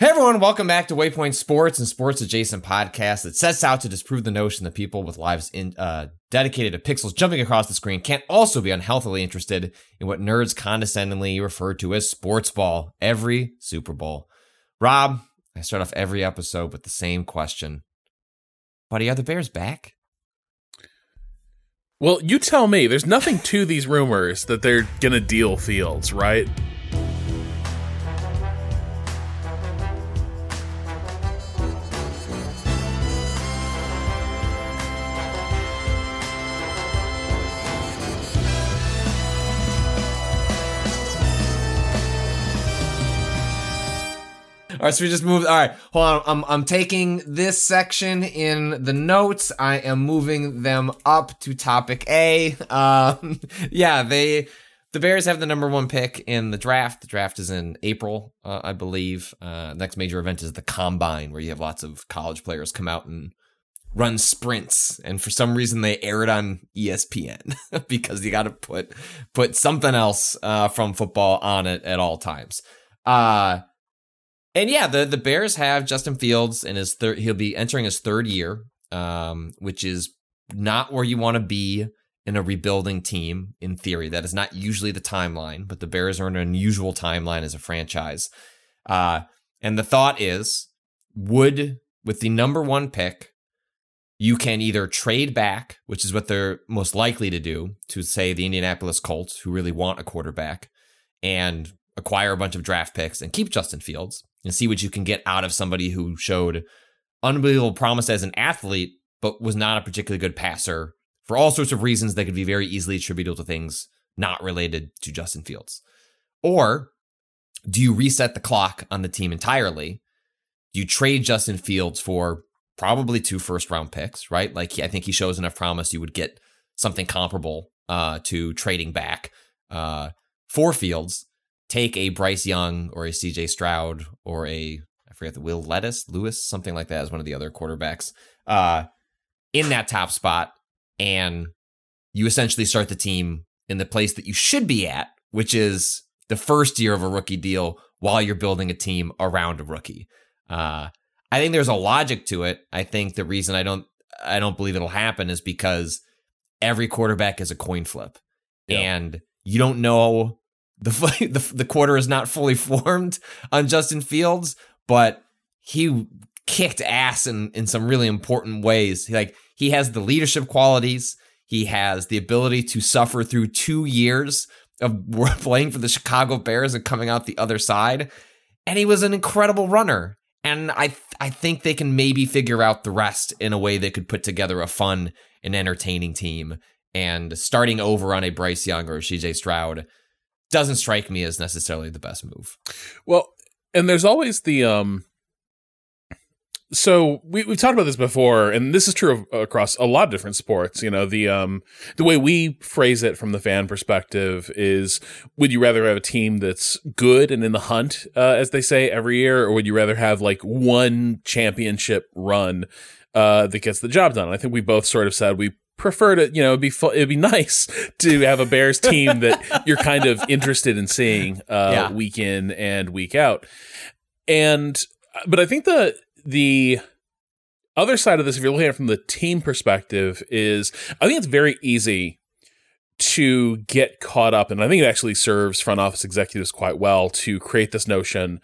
Hey everyone, welcome back to Waypoint Sports and Sports Adjacent Podcast that sets out to disprove the notion that people with lives in, uh, dedicated to pixels jumping across the screen can't also be unhealthily interested in what nerds condescendingly refer to as sports ball every Super Bowl. Rob, I start off every episode with the same question. Buddy, are the Bears back? Well, you tell me. There's nothing to these rumors that they're going to deal Fields, right? All right, so we just moved. All right, hold on. I'm I'm taking this section in the notes. I am moving them up to topic A. Um, yeah, they the Bears have the number one pick in the draft. The draft is in April, uh, I believe. Uh, next major event is the combine, where you have lots of college players come out and run sprints. And for some reason, they air it on ESPN because you got to put put something else uh, from football on it at all times. Uh and yeah, the the Bears have Justin Fields in his third. He'll be entering his third year, um, which is not where you want to be in a rebuilding team. In theory, that is not usually the timeline, but the Bears are in an unusual timeline as a franchise. Uh, and the thought is, would with the number one pick, you can either trade back, which is what they're most likely to do, to say the Indianapolis Colts, who really want a quarterback, and acquire a bunch of draft picks and keep Justin Fields and see what you can get out of somebody who showed unbelievable promise as an athlete, but was not a particularly good passer for all sorts of reasons that could be very easily attributable to things not related to Justin Fields. Or do you reset the clock on the team entirely? Do you trade Justin Fields for probably two first round picks, right? Like I think he shows enough promise you would get something comparable uh, to trading back uh, for Fields take a Bryce Young or a CJ Stroud or a I forget the Will Lettuce, Lewis, something like that as one of the other quarterbacks uh, in that top spot, and you essentially start the team in the place that you should be at, which is the first year of a rookie deal while you're building a team around a rookie. Uh, I think there's a logic to it. I think the reason I don't I don't believe it'll happen is because every quarterback is a coin flip, yeah. and you don't know the, the the quarter is not fully formed on Justin Fields, but he kicked ass in in some really important ways. Like he has the leadership qualities, he has the ability to suffer through 2 years of playing for the Chicago Bears and coming out the other side, and he was an incredible runner. And I I think they can maybe figure out the rest in a way that could put together a fun and entertaining team. And starting over on a Bryce Young or CJ Stroud doesn't strike me as necessarily the best move. Well, and there's always the um so we we've talked about this before, and this is true of, across a lot of different sports. You know, the um the way we phrase it from the fan perspective is: Would you rather have a team that's good and in the hunt, uh, as they say every year, or would you rather have like one championship run uh, that gets the job done? And I think we both sort of said we prefer to, you know, it'd be fu- it'd be nice to have a Bears team that you're kind of interested in seeing uh, yeah. week in and week out. And but I think the the other side of this, if you're looking at it from the team perspective, is I think it's very easy to get caught up, and I think it actually serves front office executives quite well to create this notion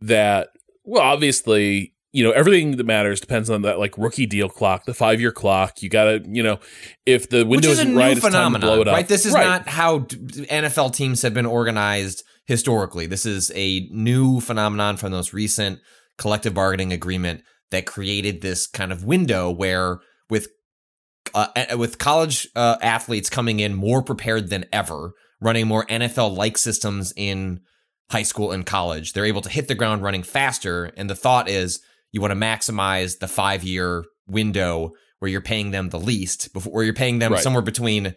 that, well, obviously you know everything that matters depends on that like rookie deal clock, the five year clock. You gotta, you know, if the window is isn't right, it's time to blow it up. Right, this is right. not how NFL teams have been organized historically. This is a new phenomenon from those recent collective bargaining agreement that created this kind of window where with uh, with college uh, athletes coming in more prepared than ever, running more NFL like systems in high school and college. They're able to hit the ground running faster. And the thought is you want to maximize the five year window where you're paying them the least, before where you're paying them Right. somewhere between,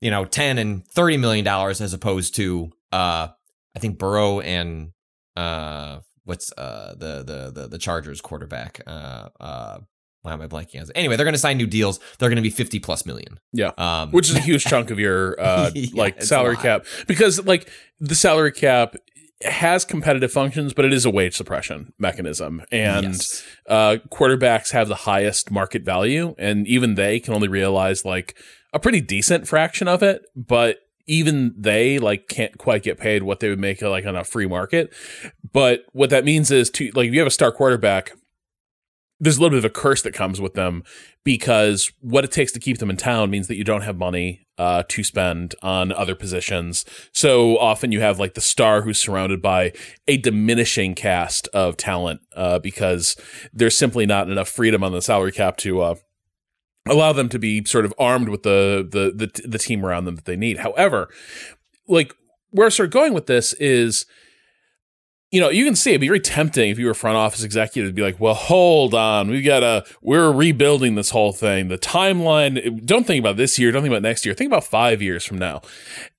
you know, 10 and 30 million dollars as opposed to uh I think Burrow and uh what's uh the the the, the Chargers quarterback. Uh uh why am I blanking on it? Anyway, they're gonna sign new deals. They're gonna be 50 plus million. Yeah. Um which is a huge chunk of your uh Yeah, like salary cap because like the salary cap has competitive functions but it is a wage suppression mechanism and yes. uh quarterbacks have the highest market value and even they can only realize like a pretty decent fraction of it but even they like can't quite get paid what they would make like on a free market but what that means is to like if you have a star quarterback there's a little bit of a curse that comes with them because what it takes to keep them in town means that you don't have money uh, to spend on other positions. So often you have like the star who's surrounded by a diminishing cast of talent uh, because there's simply not enough freedom on the salary cap to uh, allow them to be sort of armed with the the the, the team around them that they need. However, like where I start going with this is you know, you can see it'd be very tempting if you were a front office executive to be like, well, hold on, we gotta, we're rebuilding this whole thing. The timeline, don't think about this year, don't think about next year, think about five years from now.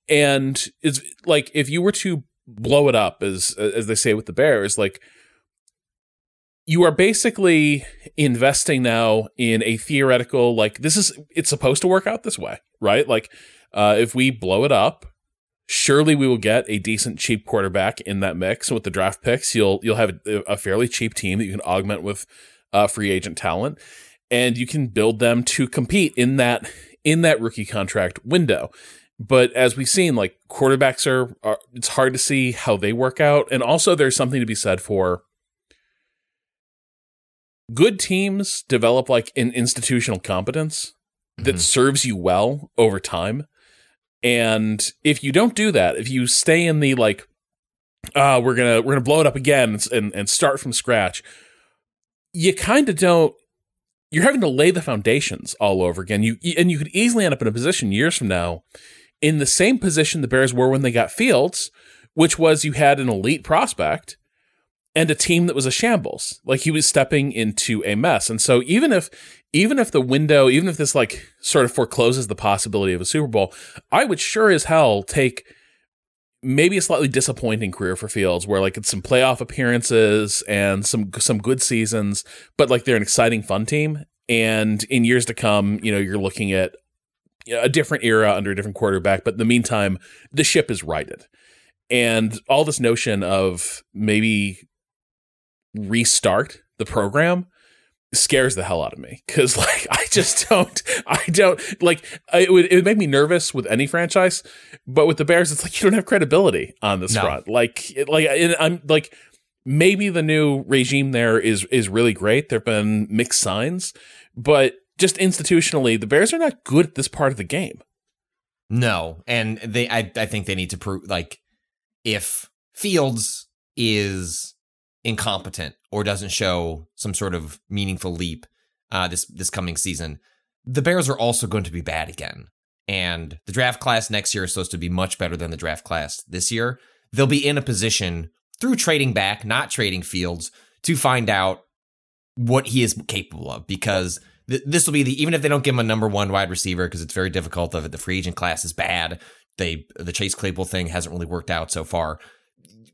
And it's like, if you were to blow it up, as, as they say with the Bears, like, you are basically investing now in a theoretical, like, this is, it's supposed to work out this way, right? Like, uh, if we blow it up, surely we will get a decent cheap quarterback in that mix. And with the draft picks, you'll you'll have a, a fairly cheap team that you can augment with uh, free agent talent, and you can build them to compete in that in that rookie contract window. But as we've seen, like quarterbacks are, are it's hard to see how they work out, and also there's something to be said for good teams develop like an institutional competence that Mhm. serves you well over time. And if you don't do that, if you stay in the like, uh, we're gonna we're gonna blow it up again and and, start from scratch, you kind of don't. You're having to lay the foundations all over again. You and you could easily end up in a position years from now, in the same position the Bears were when they got Fields, which was you had an elite prospect and a team that was a shambles. Like he was stepping into a mess. And so even if even if the window, even if this like sort of forecloses the possibility of a Super Bowl, I would sure as hell take maybe a slightly disappointing career for Fields where like it's some playoff appearances and some some good seasons, but like they're an exciting fun team. And in years to come, you know, you're looking at a different era under a different quarterback, but in the meantime, the ship is righted. And all this notion of maybe restart the program scares the hell out of me because like i just don't i don't like I- it would, it would make me nervous with any franchise but with the bears it's like you don't have credibility on this No. front. Like it, like i'm like maybe the new regime there is is really great. There've been mixed signs but just institutionally the bears are not good at this part of the game. No, and they I I think they need to prove like if Fields is incompetent or doesn't show some sort of meaningful leap uh this this coming season, the Bears are also going to be bad again. And the draft class next year is supposed to be much better than the draft class this year. They'll be in a position through trading back, not trading Fields, to find out what he is capable of because th- this will be the even if they don't give him a number one wide receiver because it's very difficult of it the free agent class is bad they the chase claypool thing hasn't really worked out so far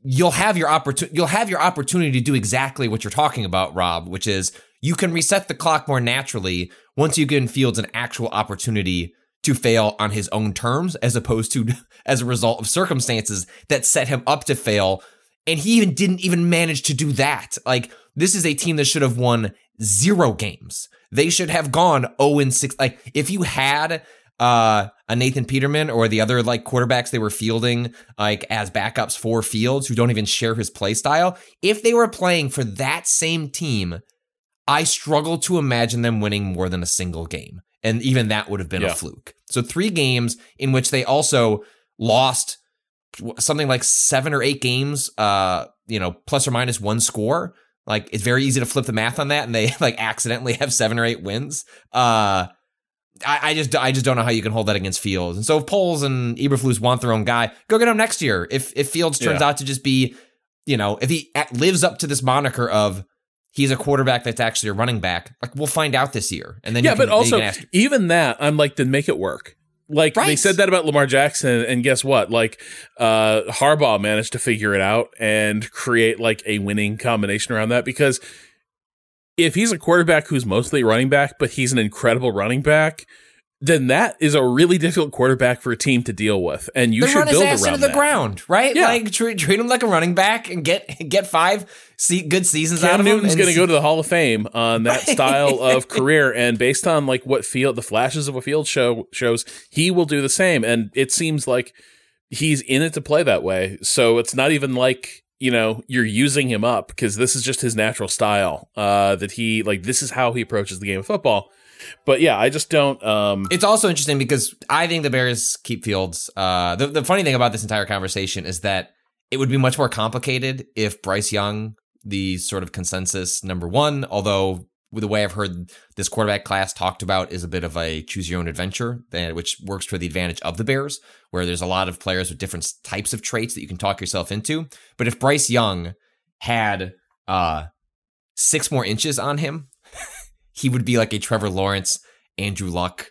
you'll have your opportunity you'll have your opportunity to do exactly what you're talking about rob which is you can reset the clock more naturally once you give fields an actual opportunity to fail on his own terms as opposed to as a result of circumstances that set him up to fail and he even didn't even manage to do that. Like this is a team that should have won zero games. They should have gone 0 and 6. Like if you had uh a Nathan Peterman or the other like quarterbacks they were fielding like as backups for Fields who don't even share his play style, if they were playing for that same team, I struggle to imagine them winning more than a single game. And even that would have been Yeah. a fluke. So three games in which they also lost something like seven or eight games, uh, you know, plus or minus one score. Like it's very easy to flip the math on that, and they like accidentally have seven or eight wins. Uh, I, I, just I just don't know how you can hold that against Fields. And so if Poles and Eberflus want their own guy, go get him next year. If if Fields turns yeah. out to just be, you know, if he lives up to this moniker of he's a quarterback that's actually a running back, like we'll find out this year. And then yeah, can, but also even that, I'm like, then make it work. Like right. they said that about Lamar Jackson, and guess what? Like uh Harbaugh managed to figure it out and create like a winning combination around that because if he's a quarterback who's mostly running back, but he's an incredible running back, then that is a really difficult quarterback for a team to deal with, and you then should run build his ass around into the that. ground, right? Yeah. Like treat, treat him like a running back and get get five see, good seasons Cam out of him. Newton's going to go to the Hall of Fame on that style of career, and based on like what field the flashes of a field show shows, he will do the same. And it seems like he's in it to play that way. So it's not even like you know you're using him up because this is just his natural style. Uh, that he like this is how he approaches the game of football. But yeah, I just don't. Um, It's also interesting because I think the Bears keep Fields. Uh, the, the funny thing about this entire conversation is that it would be much more complicated if Bryce Young, the sort of consensus number one, although the way I've heard this quarterback class talked about is a bit of a choose your own adventure, which works for the advantage of the Bears, where there's a lot of players with different types of traits that you can talk yourself into. But if Bryce Young had uh, six more inches on him, he would be like a Trevor Lawrence, Andrew Luck.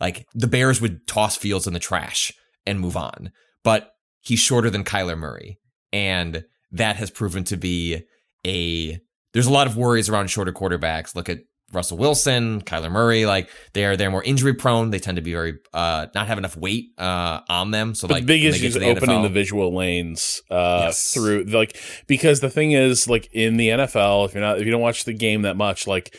Like the Bears would toss Fields in the trash and move on. But he's shorter than Kyler Murray. And that has proven to be a there's a lot of worries around shorter quarterbacks. Look at Russell Wilson, Kyler Murray, like they're they're more injury prone. They tend to be very uh not have enough weight uh on them. So But like the big issue is opening NFL the visual lanes uh, Yes. through like because the thing is like in the NFL if you're not if you don't watch the game that much like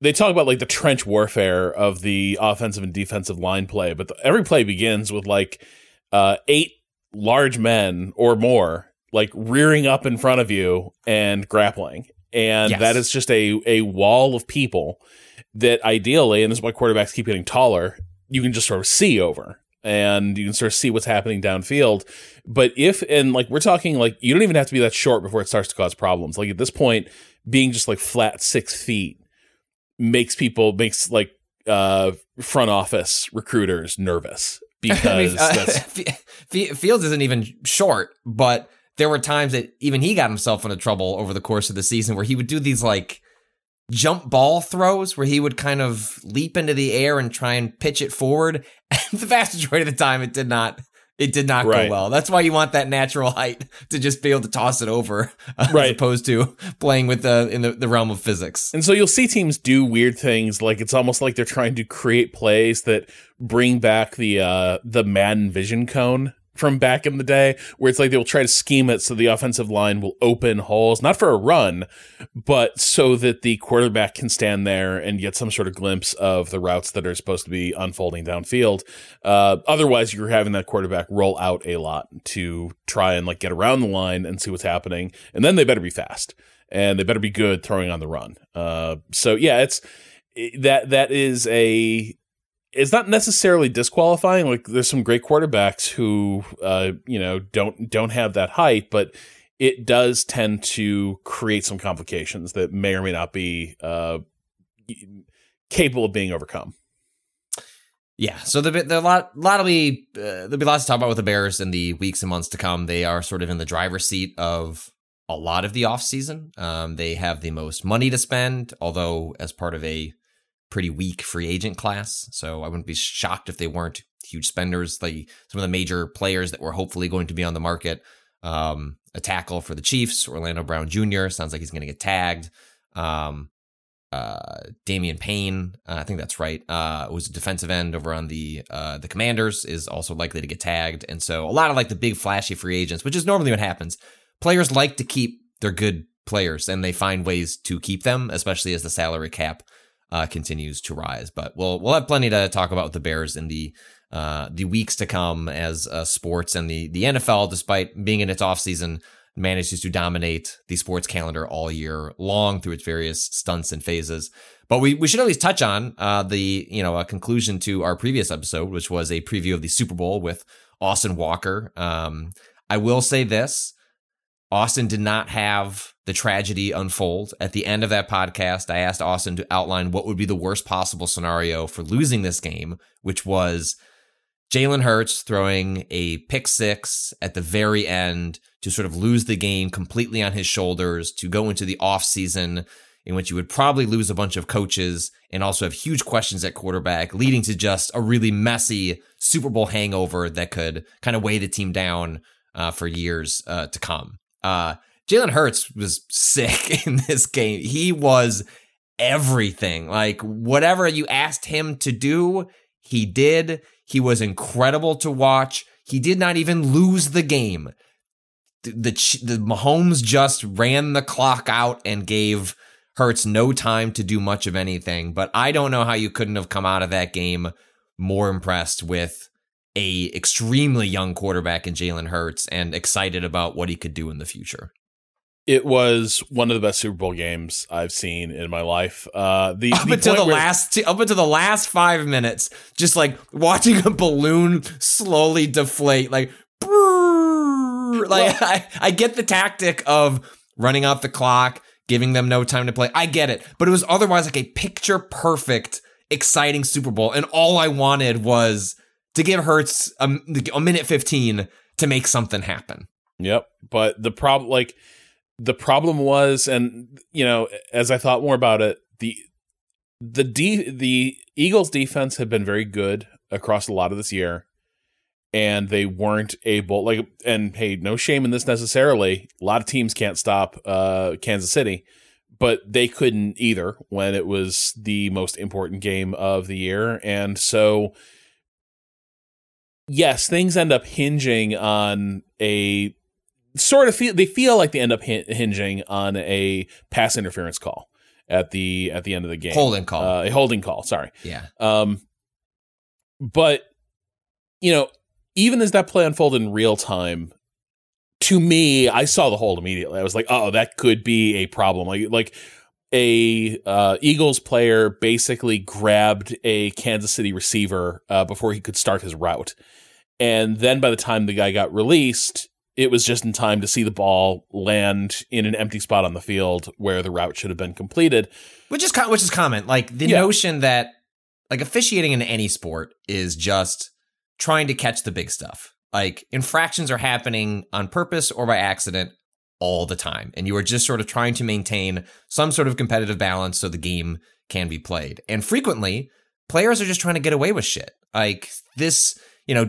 they talk about like the trench warfare of the offensive and defensive line play but the, every play begins with like uh, eight large men or more like rearing up in front of you and grappling and Yes. that is just a a wall of people that ideally and this is why quarterbacks keep getting taller you can just sort of see over and you can sort of see what's happening downfield. But if and like we're talking like you don't even have to be that short before it starts to cause problems. Like at this point, being just like flat six feet makes people makes like uh front office recruiters nervous because I mean, uh, that's F- F- Fields isn't even short, but there were times that even he got himself into trouble over the course of the season where he would do these like jump ball throws where he would kind of leap into the air and try and pitch it forward. And the vast majority of the time, it did not. It did not Right. go well. That's why you want that natural height to just be able to toss it over, uh, as opposed to playing with the in the, the realm of physics. And so you'll see teams do weird things like it's almost like they're trying to create plays that bring back the uh the Madden vision cone from back in the day where it's like they'll try to scheme it so the offensive line will open holes not for a run but so that the quarterback can stand there and get some sort of glimpse of the routes that are supposed to be unfolding downfield uh otherwise you're having that quarterback roll out a lot to try and like get around the line and see what's happening and then they better be fast and they better be good throwing on the run. Uh, so yeah, it's that that is a it's not necessarily disqualifying. Like there's some great quarterbacks who uh, you know don't don't have that height, but it does tend to create some complications that may or may not be uh, capable of being overcome. Yeah, so the the lot lot will be uh, there'll be lots to talk about with the Bears in the weeks and months to come. They are sort of in the driver's seat of a lot of the offseason. Um, they have the most money to spend, although as part of a pretty weak free agent class. So I wouldn't be shocked if they weren't huge spenders. Like some of the major players that were hopefully going to be on the market. Um, a tackle for the Chiefs, Orlando Brown Jr. sounds like he's going to get tagged. Um, uh, Damian Payne, uh, I think that's right, uh, was a defensive end over on the uh, the Commanders, is also likely to get tagged, and so a lot of like the big flashy free agents, which is normally what happens. Players like to keep their good players, and they find ways to keep them, especially as the salary cap uh, continues to rise. But we'll we'll have plenty to talk about with the Bears in the uh, the weeks to come as uh, sports and the the NFL, despite being in its off season, manages to dominate the sports calendar all year long through its various stunts and phases. But we, we should at least touch on uh, the you know a conclusion to our previous episode, which was a preview of the Super Bowl with Austin Walker. Um, I will say this: Austin did not have the tragedy unfold. At the end of that podcast, I asked Austin to outline what would be the worst possible scenario for losing this game, which was Jalen Hurts throwing a pick six at the very end to sort of lose the game completely on his shoulders, to go into the offseason in which you would probably lose a bunch of coaches and also have huge questions at quarterback, leading to just a really messy Super Bowl hangover that could kind of weigh the team down uh, for years uh, to come. Uh, Jalen Hurts was sick in this game. He was everything. Like whatever you asked him to do, he did. He was incredible to watch. He did not even lose the game. The, the, the Mahomes just ran the clock out and gave Hurts no time to do much of anything. But I don't know how you couldn't have come out of that game more impressed with a extremely young quarterback in Jalen Hurts and excited about what he could do in the future. It was one of the best Super Bowl games I've seen in my life. Uh, the up the until the where- last up until the last five minutes, just like watching a balloon slowly deflate, like, brrr, like I, I get the tactic of running out the clock, giving them no time to play. I get it, but it was otherwise like a picture perfect, exciting Super Bowl, and all I wanted was to give Hurts a, a minute fifteen to make something happen. Yep. But the problem, like, the problem was, and you know, as I thought more about it, the the de- the Eagles defense had been very good across a lot of this year, and they weren't able, like, and hey, no shame in this necessarily. A lot of teams can't stop uh, Kansas City, but they couldn't either when it was the most important game of the year, and so. Yes, things end up hinging on a sort of feel they feel like they end up hinging on a pass interference call at the at the end of the game. Holding call. Uh, a holding call, sorry. Yeah. Um but you know, even as that play unfolded in real time, to me, I saw the hold immediately. I was like, "Oh, that could be a problem." Like like a uh, Eagles player basically grabbed a Kansas City receiver uh, before he could start his route. And then by the time the guy got released, it was just in time to see the ball land in an empty spot on the field where the route should have been completed. Which is which is common. Like the Yeah. notion that like officiating in any sport is just trying to catch the big stuff. Like infractions are happening on purpose or by accident all the time, and you are just sort of trying to maintain some sort of competitive balance so the game can be played. And frequently, players are just trying to get away with shit. Like this, you know,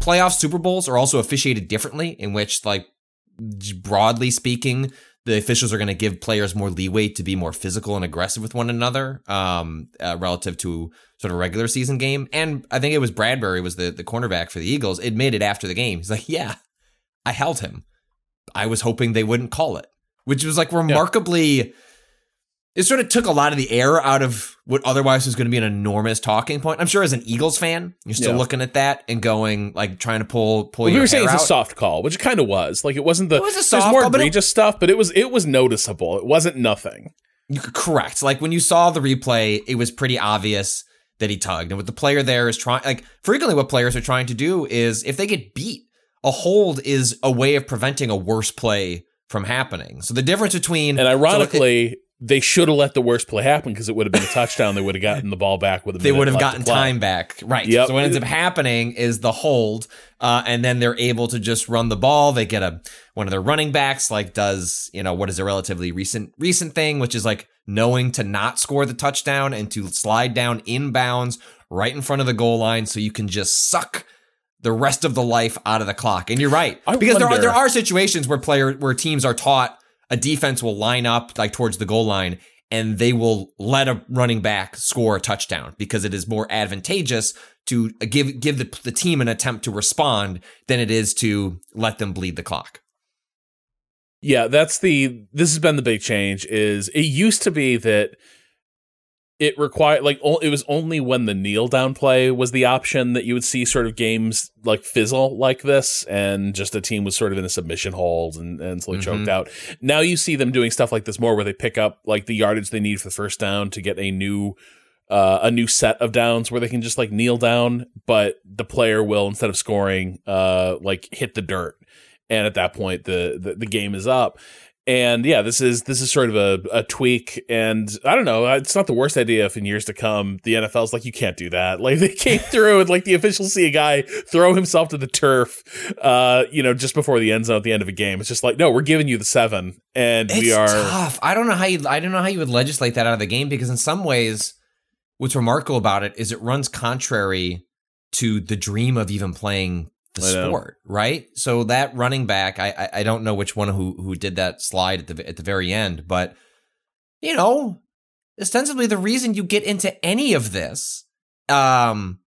playoff Super Bowls are also officiated differently, in which like broadly speaking, the officials are going to give players more leeway to be more physical and aggressive with one another um, uh, relative to sort of a regular season game. And I think it was Bradberry was the the cornerback for the Eagles admitted after the game. He's like, "Yeah, I held him. I was hoping they wouldn't call it," which was like remarkably. It sort of took a lot of the air out of what otherwise was going to be an enormous talking point. I'm sure as an Eagles fan, you're still Yeah. looking at that and going like trying to pull pull Well, we your were saying it's a soft call, which it kind of was. Like it wasn't the It was a soft more call, but it- egregious stuff, but it was it was noticeable. It wasn't nothing. You Correct. Like when you saw the replay, it was pretty obvious that he tugged. And what the player there is trying, like frequently what players are trying to do is if they get beat, a hold is a way of preventing a worse play from happening. So the difference between And so it- ironically, they should have let the worst play happen because it would have been a touchdown. they would have gotten the ball back with a they would have gotten time back. Right. Yep. So what ends up happening is the hold, uh, and then they're able to just run the ball. They get a one of their running backs like does, you know, what is a relatively recent recent thing, which is like knowing to not score the touchdown and to slide down inbounds right in front of the goal line so you can just suck the rest of the life out of the clock. And you're right. I because there are there are situations where player where teams are taught a defense will line up like towards the goal line and they will let a running back score a touchdown because it is more advantageous to give give the, the team an attempt to respond than it is to let them bleed the clock. Yeah, that's the this has been the big change is it used to be that it required like o- it was only when the kneel down play was the option that you would see sort of games like fizzle like this and just a team was sort of in a submission hold and, and slowly choked Mhm. out. Now you see them doing stuff like this more where they pick up like the yardage they need for the first down to get a new uh, a new set of downs where they can just like kneel down, but the player will instead of scoring, uh, like hit the dirt. and at that point the, the, the game is up. And yeah, this is this is sort of a, a tweak, and I don't know. It's not the worst idea if in years to come the NFL's like you can't do that. Like they came through and like the officials see a guy throw himself to the turf, uh, you know, just before the end zone at the end of a game. It's just like no, we're giving you the seven, and it's we are tough. I don't know how you I don't know how you would legislate that out of the game because in some ways, what's remarkable about it is it runs contrary to the dream of even playing the sport, right? So that running back, I, I, I don't know which one who who did that slide at the at the very end, but you know, ostensibly the reason you get into any of this, um,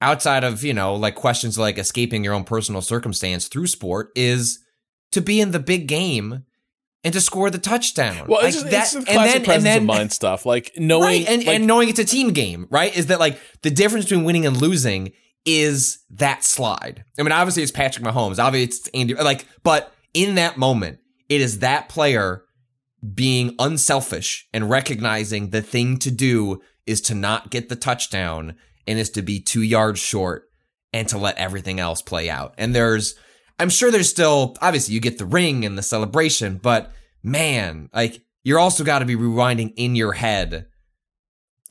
outside of you know like questions like escaping your own personal circumstance through sport is to be in the big game and to score the touchdown. Well, like it's, just, that, it's the and classic then, presence and then, of mind stuff, like knowing right, and, like, and knowing it's a team game, right? Is that like the difference between winning and losing is that slide. I mean, obviously it's Patrick Mahomes, obviously it's Andy, like, but in that moment, it is that player being unselfish and recognizing the thing to do is to not get the touchdown and is to be two yards short and to let everything else play out. And there's, I'm sure there's still, obviously you get the ring and the celebration, but man, like you're also got to be rewinding in your head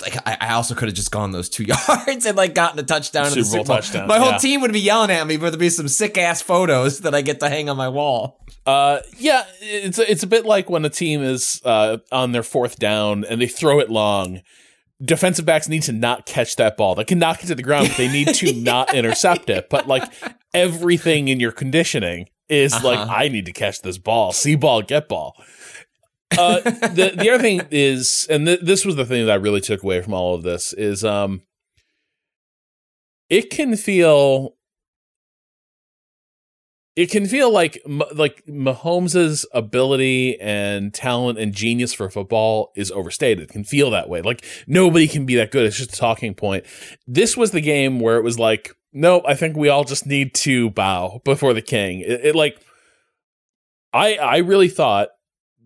like I, I also could have just gone those two yards and like gotten a touchdown Super the Super Bowl Bowl. touchdown, My whole yeah. team would be yelling at me, but there'd be some sick ass photos that I get to hang on my wall. Uh, yeah, it's it's a bit like when a team is uh, on their fourth down and they throw it long. Defensive backs need to not catch that ball. They can knock it to the ground, but they need to not intercept it. But like everything in your conditioning is like, Uh-huh. I need to catch this ball. See ball, get ball. Uh, the the other thing is, and th- this was the thing that I really took away from all of this is, um, it can feel it can feel like like Mahomes's ability and talent and genius for football is overstated. It can feel that way. Like nobody can be that good. It's just a talking point. This was the game where it was like, nope, I think we all just need to bow before the king. It, it like I I really thought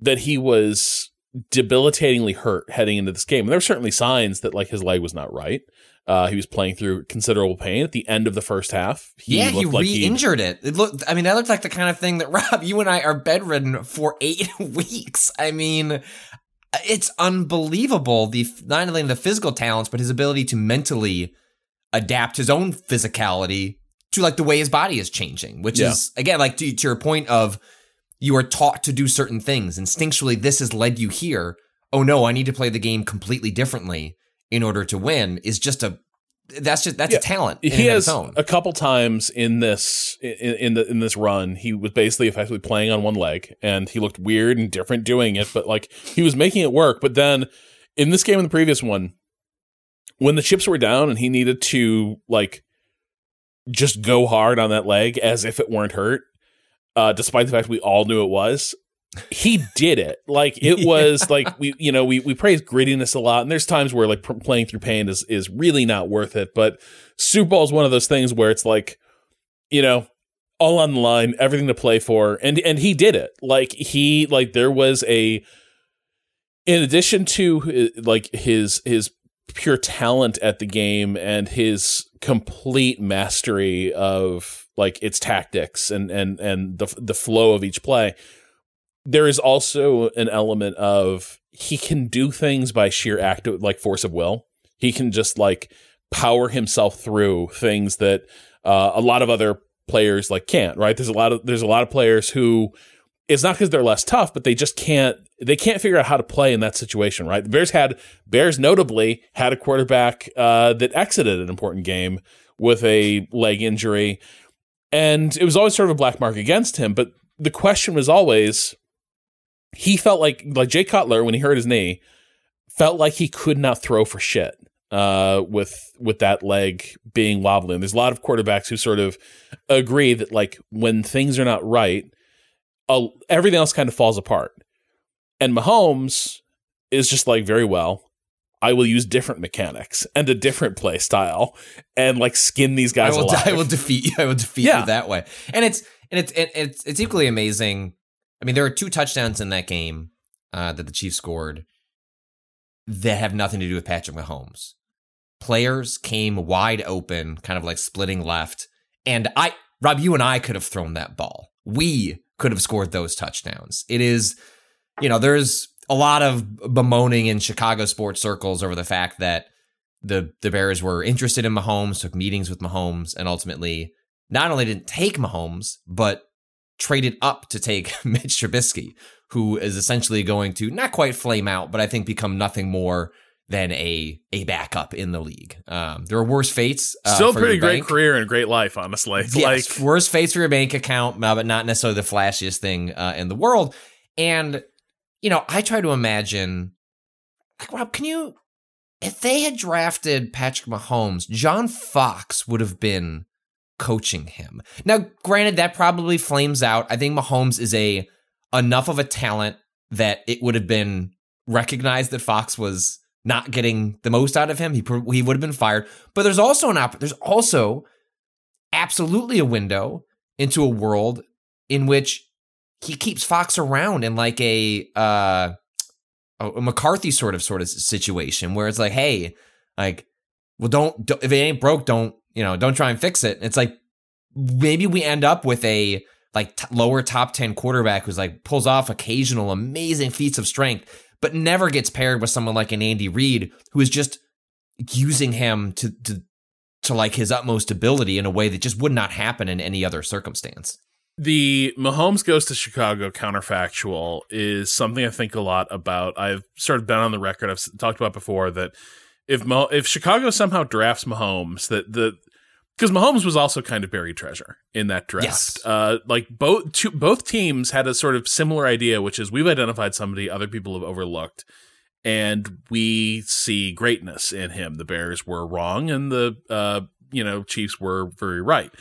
that he was debilitatingly hurt heading into this game. And there were certainly signs that like his leg was not right. Uh, he was playing through considerable pain at the end of the first half. yeah, he like re-injured it. It looked. I mean, that looked like the kind of thing that Rob, you and I are bedridden for eight weeks. I mean, it's unbelievable. The not only the physical talents, but his ability to mentally adapt his own physicality to like the way his body is changing. Which Yeah. is again, like to, to your point of you are taught to do certain things instinctually. This has led you here. Oh no, I need to play the game completely differently in order to win. Is just a that's just that's Yeah. a talent. in he has a couple times in this in, in the in this run he was basically effectively playing on one leg and he looked weird and different doing it but like he was making it work but then in this game and the previous one when the chips were down and he needed to like just go hard on that leg as if it weren't hurt uh despite the fact we all knew it was he did it. Like it was like we you know we we praise grittiness a lot and there's times where like pr- playing through pain is is really not worth it but super bowl is one of those things where it's like you know all on the line everything to play for and and he did it. Like he like there was a in addition to uh, like his his pure talent at the game and his complete mastery of like its tactics and and and the the flow of each play. There is also an element of he can do things by sheer act of like force of will. He can just like power himself through things that uh, a lot of other players like can't right? There's a lot of there's a lot of players who it's not because they're less tough but they just can't they can't figure out how to play in that situation right? The bears had bears notably had a quarterback uh, that exited an important game with a leg injury and it was always sort of a black mark against him but the question was always he felt like like Jay Cutler when he hurt his knee felt like he could not throw for shit uh, with with that leg being wobbly. And there's a lot of quarterbacks who sort of agree that like when things are not right, uh, everything else kind of falls apart. And Mahomes is just like very well. I will use different mechanics and a different play style and like skin these guys I will, alive. I will defeat you. I will defeat Yeah. you that way. And it's and it's it, it's it's equally amazing. I mean, there are two touchdowns in that game uh, that the Chiefs scored that have nothing to do with Patrick Mahomes. Players came wide open, kind of like splitting left, and I, Rob, you and I could have thrown that ball. we could have scored those touchdowns. It is, you know, there's a lot of bemoaning in Chicago sports circles over the fact that the the Bears were interested in Mahomes, took meetings with Mahomes, and ultimately not only didn't take Mahomes, but traded up to take Mitch Trubisky, who is essentially going to not quite flame out, but I think become nothing more than a a backup in the league. Um, there are worse fates. Uh, Still a pretty great bank. career and great life, honestly. Yes, like worse fates for your bank account, uh, but not necessarily the flashiest thing uh, in the world. And you know, I try to imagine, like, Rob, can you? If they had drafted Patrick Mahomes, John Fox would have been coaching him. Now, granted, that probably flames out. I think Mahomes is a enough of a talent that it would have been recognized that Fox was not getting the most out of him. He he would have been fired. But there's also an op- there's also absolutely a window into a world in which he keeps Fox around in like a uh a McCarthy sort of sort of situation where it's like, hey, like, well, don't, don't if it ain't broke, don't you know, don't try and fix it. It's like maybe we end up with a like t- lower top 10 quarterback who's like pulls off occasional amazing feats of strength but never gets paired with someone like an Andy Reid who is just using him to to to like his utmost ability in a way that just would not happen in any other circumstance. The Mahomes goes to Chicago counterfactual is something I think a lot about. I've sort of been on the record. I've talked about before that if Mo- if Chicago somehow drafts Mahomes, that the because Mahomes was also kind of buried treasure in that draft. Yes. Uh, like both two, both teams had a sort of similar idea, which is we've identified somebody other people have overlooked, and we see greatness in him. The Bears were wrong, and the uh, you know Chiefs were very right.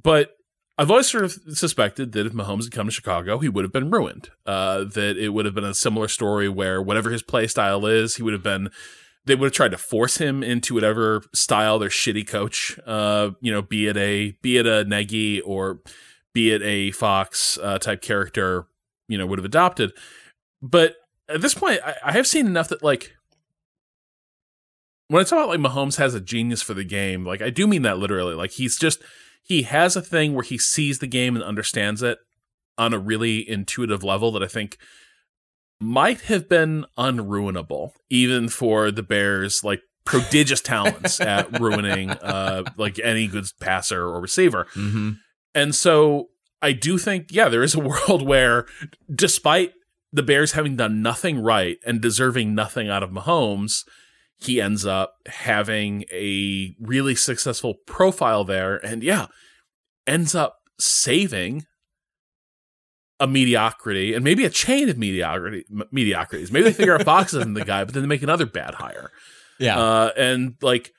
But I've always sort of suspected that if Mahomes had come to Chicago, he would have been ruined. Uh, that it would have been a similar story where whatever his play style is, he would have been they would have tried to force him into whatever style their shitty coach, uh, you know, be it a be it a Nagy or be it a Fox uh, type character, you know, would have adopted. But at this point, I, I have seen enough that like when I talk about like Mahomes has a genius for the game, like I do mean that literally. Like he's just he has a thing where he sees the game and understands it on a really intuitive level that I think might have been unruinable, even for the Bears' like prodigious talents at ruining uh like any good passer or receiver. Mm-hmm. And so I do think, yeah, there is a world where despite the Bears having done nothing right and deserving nothing out of Mahomes, he ends up having a really successful profile there and yeah, ends up saving a mediocrity and maybe a chain of mediocrity mediocrities. Maybe they figure out Fox isn't the guy, but then they make another bad hire. Yeah. Uh, and like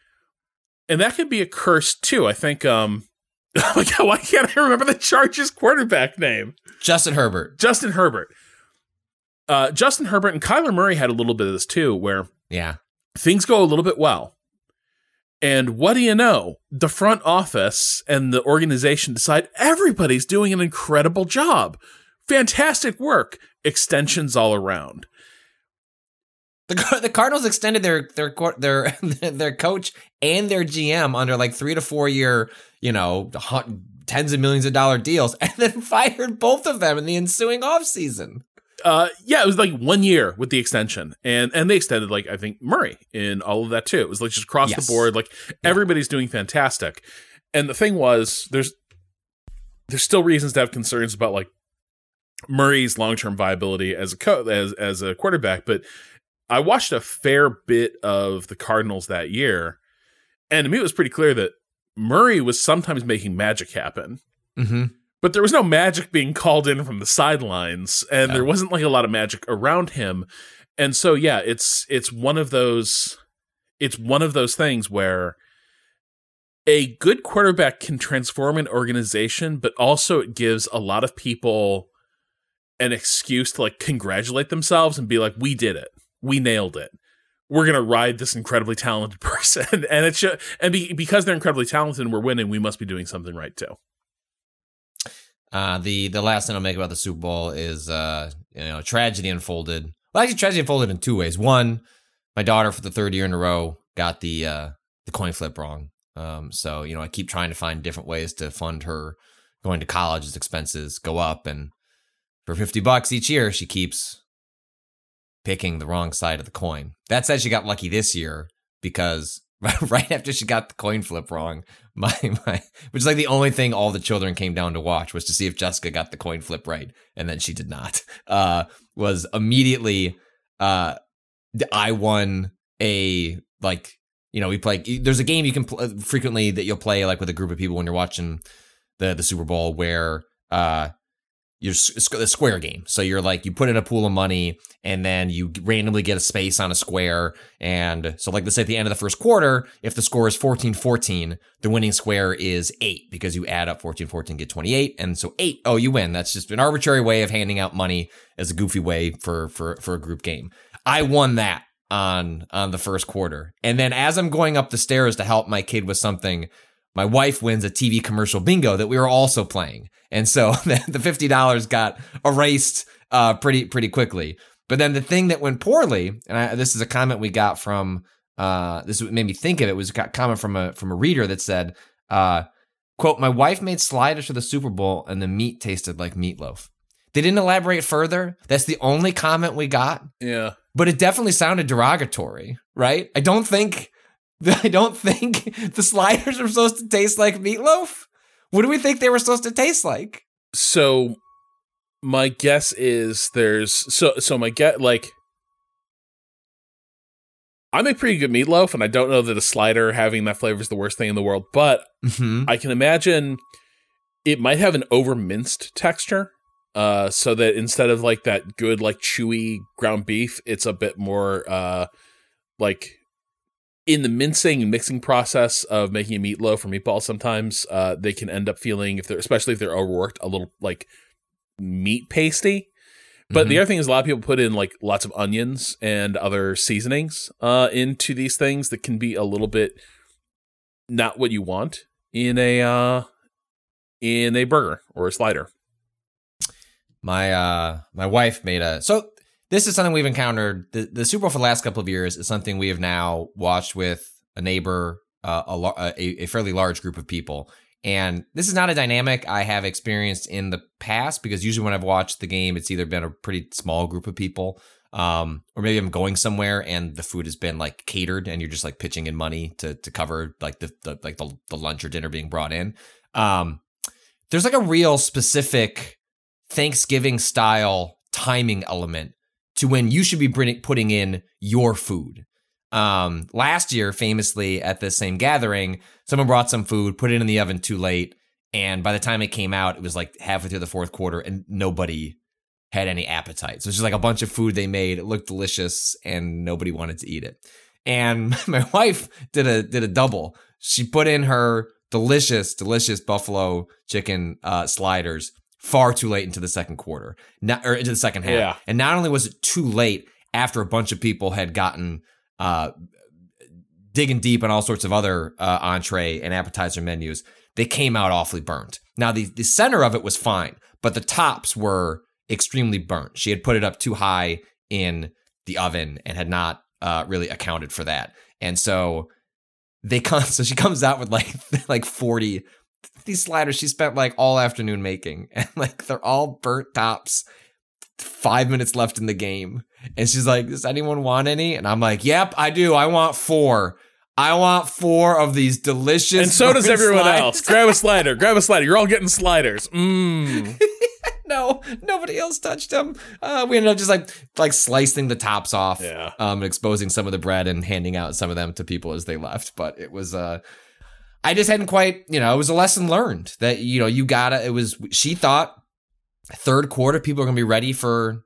and that could be a curse too. I think um oh my god, why can't I remember the Chargers quarterback name? Justin Herbert. Justin Herbert. Uh, Justin Herbert and Kyler Murray had a little bit of this too, where yeah, things go a little bit well. And what do you know? The front office and the organization decide everybody's doing an incredible job fantastic work. Extensions all around. The, the Cardinals extended their their their their coach and their GM under like three to four year, you know, tens of millions of dollar deals, and then fired both of them in the ensuing offseason. Uh, yeah, it was like one year with the extension, and and they extended like I think Murray in all of that too. It was like just across yes. the board, like everybody's doing fantastic. And the thing was, there's there's still reasons to have concerns about like Murray's long term viability as a co- as as a quarterback, but I watched a fair bit of the Cardinals that year, and to me it was pretty clear that Murray was sometimes making magic happen. Mm-hmm. But there was no magic being called in from the sidelines, and there wasn't like a lot of magic around him. And so, yeah, it's it's one of those it's one of those things where a good quarterback can transform an organization, but also it gives a lot of people an excuse to like congratulate themselves and be like, we did it. We nailed it. We're gonna ride this incredibly talented person, and it's just, and be, because they're incredibly talented and we're winning, we must be doing something right too. Uh, the the last thing I'll make about the Super Bowl is uh, you know tragedy unfolded. Well, actually, tragedy unfolded in two ways. One, my daughter for the third year in a row got the uh, the coin flip wrong. Um, so you know I keep trying to find different ways to fund her going to college's expenses go up and for 50 bucks each year she keeps picking the wrong side of the coin. That said she got lucky this year because right after she got the coin flip wrong, my my which is like the only thing all the children came down to watch was to see if Jessica got the coin flip right, and then she did not. Uh, was immediately uh, I won a like you know we play. There's a game you can pl- frequently that you'll play like with a group of people when you're watching the the Super Bowl where uh you're a square game. So you're like you put in a pool of money and then you randomly get a space on a square and so like let's say at the end of the first quarter if the score is 14-14 the winning square is 8 because you add up 14-14 get 28 and so 8 oh you win. That's just an arbitrary way of handing out money as a goofy way for for for a group game. I won that on on the first quarter. And then as I'm going up the stairs to help my kid with something my wife wins a TV commercial bingo that we were also playing. And so the $50 got erased uh, pretty pretty quickly. But then the thing that went poorly, and I, this is a comment we got from uh, this made me think of it was a comment from a from a reader that said, uh, "quote My wife made sliders for the Super Bowl, and the meat tasted like meatloaf." They didn't elaborate further. That's the only comment we got. Yeah, but it definitely sounded derogatory, right? I don't think I don't think the sliders are supposed to taste like meatloaf. What do we think they were supposed to taste like? So my guess is there's so so my get like I make pretty good meatloaf, and I don't know that a slider having that flavor is the worst thing in the world, but mm-hmm. I can imagine it might have an over minced texture. Uh, so that instead of like that good like chewy ground beef, it's a bit more uh like in the mincing and mixing process of making a meatloaf or meatball, sometimes uh, they can end up feeling, if they're especially if they're overworked, a little like meat pasty. But mm-hmm. the other thing is, a lot of people put in like lots of onions and other seasonings uh, into these things that can be a little bit not what you want in a uh, in a burger or a slider. My uh, my wife made a so this is something we've encountered. The, the Super Bowl for the last couple of years is something we have now watched with a neighbor, uh, a, a, a fairly large group of people. And this is not a dynamic I have experienced in the past because usually when I've watched the game, it's either been a pretty small group of people, um, or maybe I'm going somewhere and the food has been like catered and you're just like pitching in money to to cover like the, the like the, the lunch or dinner being brought in. Um, there's like a real specific Thanksgiving style timing element to when you should be putting in your food. Um, last year, famously at the same gathering, someone brought some food, put it in the oven too late, and by the time it came out, it was like halfway through the fourth quarter, and nobody had any appetite. So it's just like a bunch of food they made. It looked delicious, and nobody wanted to eat it. And my wife did a did a double. She put in her delicious, delicious buffalo chicken uh, sliders far too late into the second quarter, not, or into the second half. Yeah. And not only was it too late after a bunch of people had gotten uh, digging deep on all sorts of other uh, entree and appetizer menus, they came out awfully burnt. Now the the center of it was fine, but the tops were extremely burnt. She had put it up too high in the oven and had not uh, really accounted for that. And so they come so she comes out with like like 40 these sliders she spent like all afternoon making, and like they're all burnt tops. Five minutes left in the game, and she's like, "Does anyone want any?" And I'm like, "Yep, I do. I want four. I want four of these delicious." And so does everyone sliders. else. Grab a slider. grab a slider. You're all getting sliders. Mmm. no, nobody else touched them. Uh, we ended up just like like slicing the tops off, yeah. um, exposing some of the bread and handing out some of them to people as they left. But it was uh, I just hadn't quite, you know, it was a lesson learned that, you know, you gotta, it was, she thought third quarter people are gonna be ready for,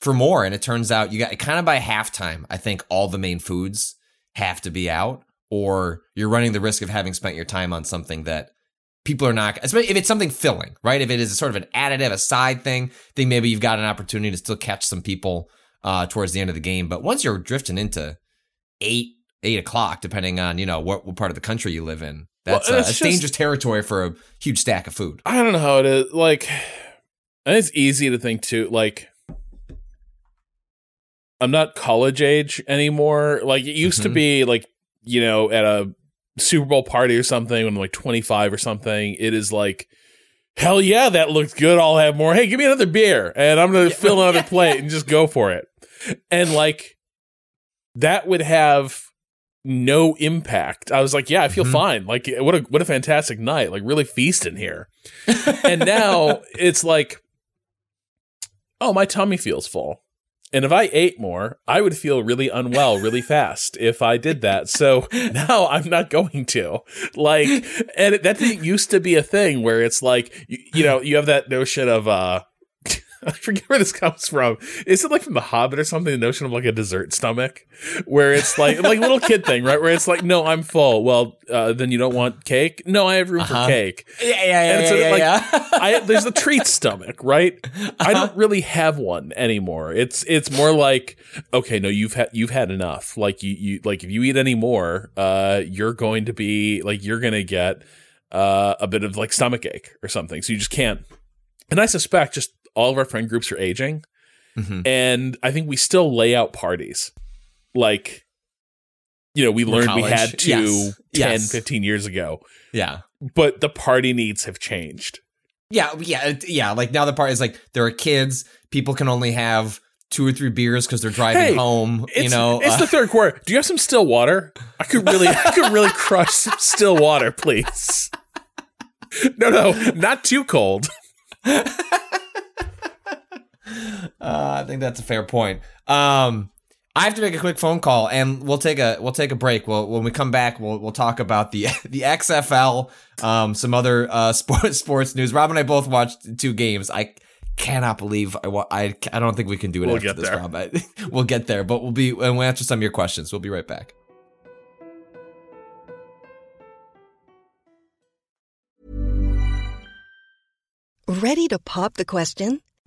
for more. And it turns out you got kind of by halftime, I think all the main foods have to be out or you're running the risk of having spent your time on something that people are not, especially if it's something filling, right? If it is a sort of an additive, a side thing, I think maybe you've got an opportunity to still catch some people uh, towards the end of the game. But once you're drifting into eight, eight o'clock, depending on you know what, what part of the country you live in. That's well, uh, dangerous territory for a huge stack of food. I don't know how it is. Like, and it's easy to think too. Like, I'm not college age anymore. Like it used mm-hmm. to be. Like you know, at a Super Bowl party or something when I'm like 25 or something. It is like hell yeah, that looks good. I'll have more. Hey, give me another beer and I'm going to fill another plate and just go for it. And like that would have no impact. I was like, yeah, I feel mm-hmm. fine. Like what a what a fantastic night. Like really feasting here. and now it's like oh, my tummy feels full. And if I ate more, I would feel really unwell really fast if I did that. So now I'm not going to. Like, and that didn't used to be a thing where it's like, you, you know, you have that notion of, uh, I forget where this comes from. Is it like from The Hobbit or something? The notion of like a dessert stomach, where it's like like little kid thing, right? Where it's like, no, I'm full. Well, uh, then you don't want cake? No, I have room uh-huh. for cake. Yeah, yeah, yeah. And so, yeah, like, yeah. I, there's the treat stomach, right? Uh-huh. I don't really have one anymore. It's it's more like, okay, no, you've had you've had enough. Like you you like if you eat any more, uh, you're going to be like you're gonna get uh a bit of like stomach ache or something. So you just can't. And I suspect just all of our friend groups are aging. Mm-hmm. And I think we still lay out parties. Like, you know, we learned we had to yes. 10, yes. 15 years ago. Yeah. But the party needs have changed. Yeah, yeah, yeah. Like now the part is like there are kids. People can only have two or three beers because they're driving hey, home. You know, it's uh, the third quarter. Do you have some still water? I could really, I could really crush some still water, please. No, no, not too cold. Uh, I think that's a fair point. Um, I have to make a quick phone call, and we'll take a we'll take a break. We'll, when we come back, we'll we'll talk about the the XFL, um, some other uh, sports sports news. Rob and I both watched two games. I cannot believe I I, I don't think we can do it we'll after this, there. Rob. I, we'll get there, but we'll be and we'll answer some of your questions. We'll be right back. Ready to pop the question?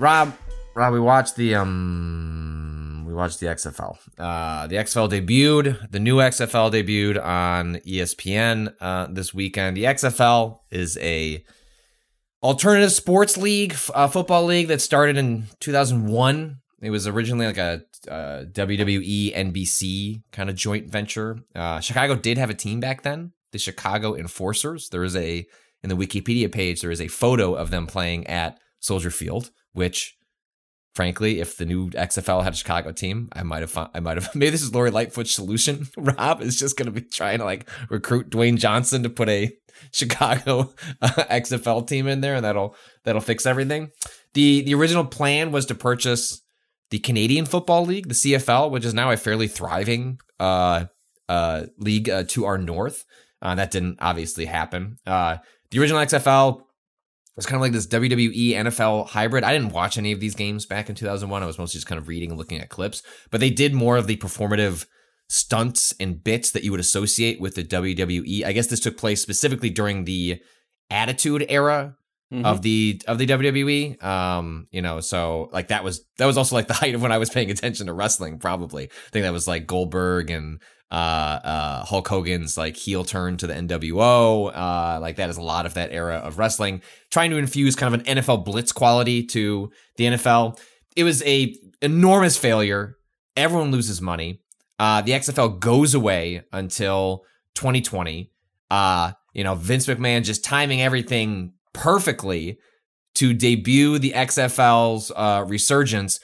Rob, Rob, we watched the um, we watched the XFL. Uh, the XFL debuted. The new XFL debuted on ESPN uh, this weekend. The XFL is a alternative sports league, uh, football league that started in 2001. It was originally like a uh, WWE NBC kind of joint venture. Uh, Chicago did have a team back then, the Chicago Enforcers. There is a in the Wikipedia page there is a photo of them playing at Soldier Field which frankly, if the new XFL had a Chicago team, I might have found, I might have maybe this is Lori Lightfoot's solution. Rob is just going to be trying to like recruit Dwayne Johnson to put a Chicago uh, XFL team in there, and that'll that'll fix everything. the The original plan was to purchase the Canadian Football League, the CFL, which is now a fairly thriving uh, uh, league uh, to our north. Uh, that didn't obviously happen. Uh, the original XFL it's kind of like this WWE NFL hybrid. I didn't watch any of these games back in 2001. I was mostly just kind of reading and looking at clips, but they did more of the performative stunts and bits that you would associate with the WWE. I guess this took place specifically during the Attitude Era mm-hmm. of the of the WWE. Um, you know, so like that was that was also like the height of when I was paying attention to wrestling. Probably, I think that was like Goldberg and uh, uh, Hulk Hogan's like heel turn to the NWO. Uh, like that is a lot of that era of wrestling, trying to infuse kind of an NFL blitz quality to the NFL. It was a enormous failure. Everyone loses money. Uh, the XFL goes away until 2020. Uh, you know, Vince McMahon just timing everything perfectly to debut the XFL's uh, resurgence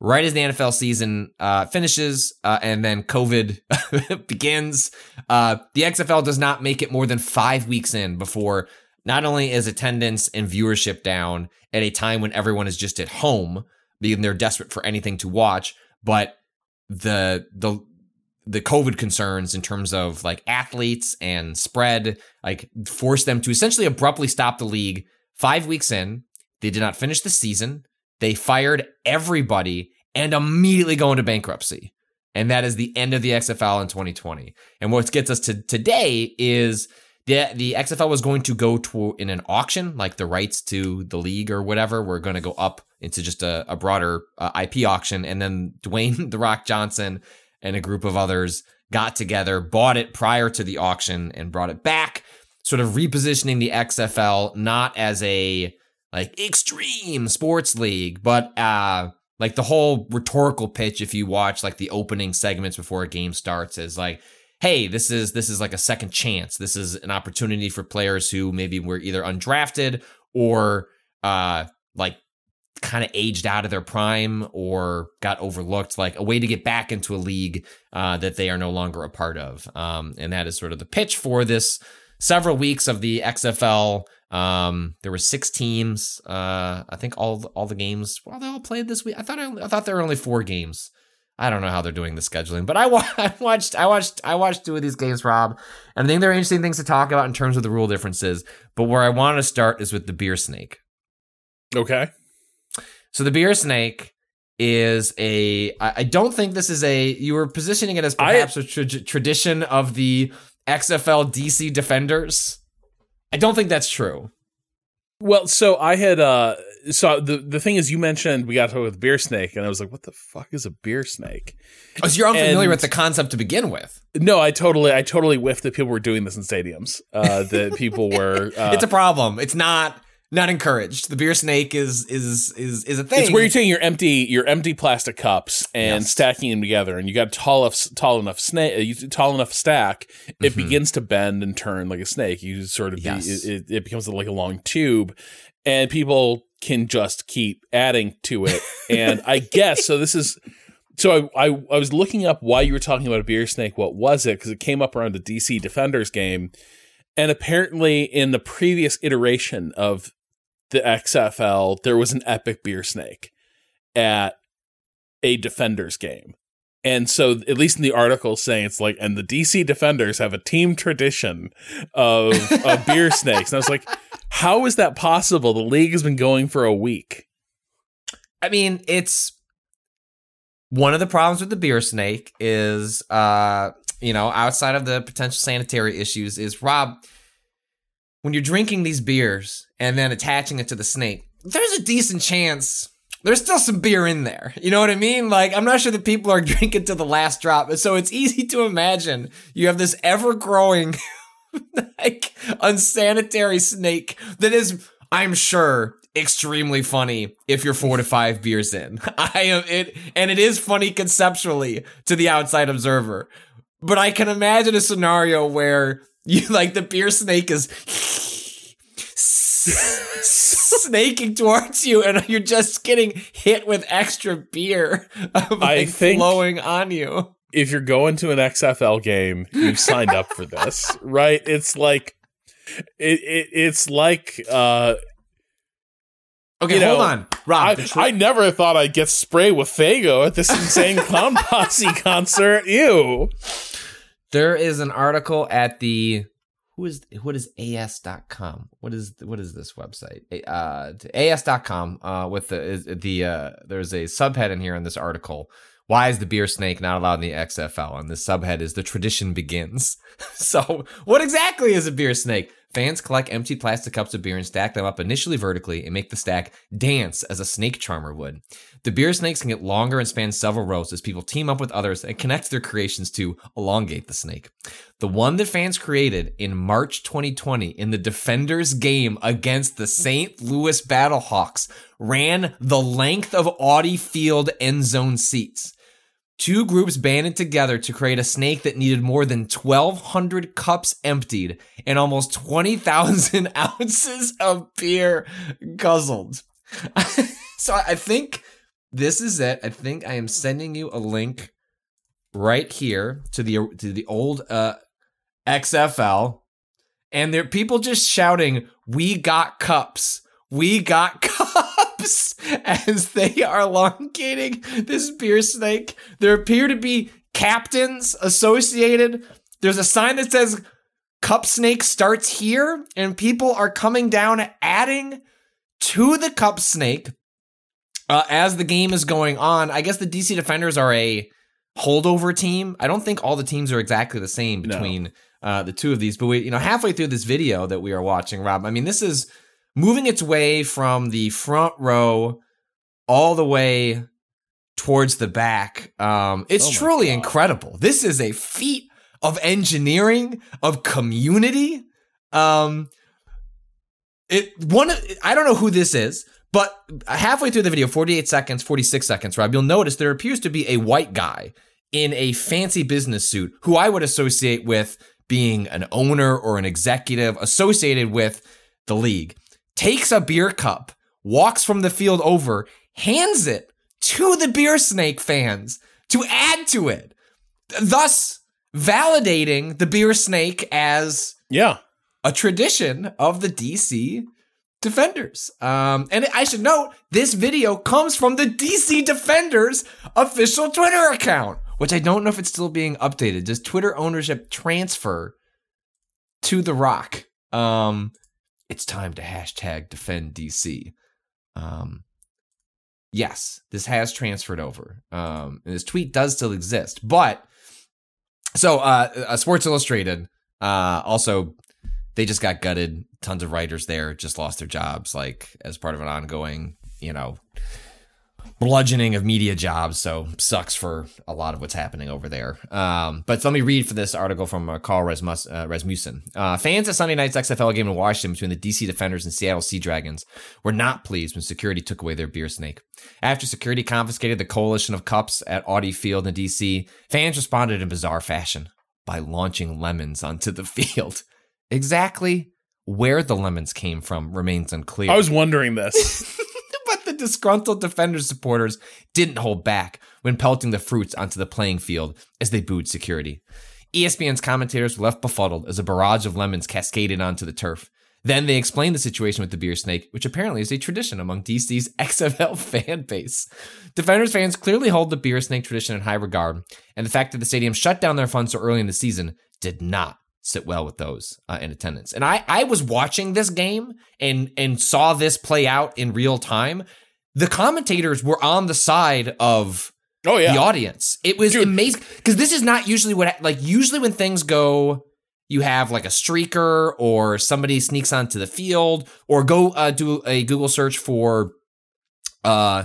right as the NFL season uh, finishes uh, and then COVID begins. Uh, the XFL does not make it more than five weeks in before not only is attendance and viewership down at a time when everyone is just at home, being they're desperate for anything to watch, but the the the COVID concerns in terms of like athletes and spread, like force them to essentially abruptly stop the league five weeks in. They did not finish the season. They fired everybody and immediately go into bankruptcy. and that is the end of the XFL in 2020. And what gets us to today is the the XFL was going to go to in an auction, like the rights to the league or whatever, were going to go up into just a, a broader uh, IP auction, and then Dwayne the Rock Johnson and a group of others got together, bought it prior to the auction, and brought it back, sort of repositioning the XFL not as a like extreme sports league, but uh like the whole rhetorical pitch if you watch like the opening segments before a game starts is like hey this is this is like a second chance. This is an opportunity for players who maybe were either undrafted or uh like kind of aged out of their prime or got overlooked like a way to get back into a league uh, that they are no longer a part of. Um, and that is sort of the pitch for this several weeks of the xfl um, there were six teams. Uh, I think all all the games. Well, they all played this week. I thought I, I thought there were only four games. I don't know how they're doing the scheduling, but I, wa- I watched I watched I watched two of these games, Rob, and I think there are interesting things to talk about in terms of the rule differences. But where I want to start is with the beer snake. Okay. So the beer snake is a. I, don't think this is a. You were positioning it as perhaps I, a tra- tradition of the XFL DC Defenders. I don't think that's true. Well, so I had uh so the the thing is you mentioned we got to with beer snake and I was like, what the fuck is a beer snake? Oh, so you're unfamiliar and, with the concept to begin with. No, I totally I totally whiffed that people were doing this in stadiums. Uh that people were uh, It's a problem. It's not not encouraged. The beer snake is is is is a thing. It's where you're taking your empty your empty plastic cups and yes. stacking them together, and you got a tall enough tall enough snake uh, tall enough stack. It mm-hmm. begins to bend and turn like a snake. You sort of yes. be, it, it becomes like a long tube, and people can just keep adding to it. And I guess so. This is. So I, I, I was looking up why you were talking about a beer snake. What was it? Because it came up around the DC Defenders game, and apparently in the previous iteration of the XFL, there was an epic beer snake at a Defenders game. And so, at least in the article, saying it's like, and the DC Defenders have a team tradition of, of beer snakes. And I was like, how is that possible? The league has been going for a week. I mean, it's one of the problems with the beer snake is, uh, you know, outside of the potential sanitary issues, is Rob when you're drinking these beers and then attaching it to the snake, there's a decent chance there's still some beer in there. You know what I mean? Like, I'm not sure that people are drinking to the last drop. So it's easy to imagine you have this ever growing, like, unsanitary snake that is, I'm sure, extremely funny if you're four to five beers in. I am it, and it is funny conceptually to the outside observer. But I can imagine a scenario where you like the beer snake is snaking towards you, and you're just getting hit with extra beer like I think flowing on you. If you're going to an XFL game, you've signed up for this, right? It's like it, it it's like uh Okay, you hold know, on, Rob. I, I, never thought I'd get sprayed with Faygo at this insane clown posse concert. Ew. There is an article at the who is what is as.com what is what is this website? Uh as.com uh with the the uh there's a subhead in here in this article. Why is the beer snake not allowed in the XFL and the subhead is the tradition begins. So what exactly is a beer snake Fans collect empty plastic cups of beer and stack them up initially vertically and make the stack dance as a snake charmer would. The beer snakes can get longer and span several rows as people team up with others and connect their creations to elongate the snake. The one that fans created in March 2020 in the Defenders game against the St. Louis Battlehawks ran the length of Audi Field end zone seats. Two groups banded together to create a snake that needed more than 1,200 cups emptied and almost 20,000 ounces of beer guzzled. so I think this is it. I think I am sending you a link right here to the to the old uh, XFL, and there people just shouting, "We got cups! We got cops as they are elongating this beer snake. There appear to be captains associated. There's a sign that says Cup Snake starts here, and people are coming down, adding to the Cup Snake uh, as the game is going on. I guess the DC Defenders are a holdover team. I don't think all the teams are exactly the same between no. uh, the two of these. But we, you know, halfway through this video that we are watching, Rob. I mean, this is moving its way from the front row all the way towards the back. Um, it's oh truly God. incredible. This is a feat of engineering, of community. Um, it one I don't know who this is, but halfway through the video, 48 seconds, 46 seconds, Rob, you'll notice there appears to be a white guy in a fancy business suit who I would associate with being an owner or an executive associated with the league. Takes a beer cup, walks from the field over, hands it to the beer snake fans to add to it. Thus validating the beer snake as yeah a tradition of the DC Defenders. Um, and I should note this video comes from the DC Defenders official Twitter account, which I don't know if it's still being updated. Does Twitter ownership transfer to The Rock? Um, it's time to hashtag defend DC. Um, yes, this has transferred over. Um, and this tweet does still exist, but so uh, uh Sports Illustrated uh also they just got gutted. Tons of writers there just lost their jobs, like as part of an ongoing, you know, bludgeoning of media jobs. So sucks for a lot of what's happening over there. Um, but let me read for this article from uh, Carl Rasmus, uh, Rasmussen. Uh, fans at Sunday night's XFL game in Washington between the DC Defenders and Seattle Sea Dragons were not pleased when security took away their beer snake. After security confiscated the coalition of cups at Audi Field in DC, fans responded in bizarre fashion by launching lemons onto the field. Exactly where the lemons came from remains unclear. I was wondering this. disgruntled Defenders supporters didn't hold back when pelting the fruits onto the playing field as they booed security. ESPN's commentators were left befuddled as a barrage of lemons cascaded onto the turf. Then they explained the situation with the beer snake, which apparently is a tradition among DC's XFL fan base. Defenders fans clearly hold the beer snake tradition in high regard, and the fact that the stadium shut down their funds so early in the season did not sit well with those uh, in attendance. And I I was watching this game and and saw this play out in real time. The commentators were on the side of oh yeah the audience. It was Dude. amazing because this is not usually what like usually when things go. You have like a streaker or somebody sneaks onto the field or go uh, do a Google search for uh,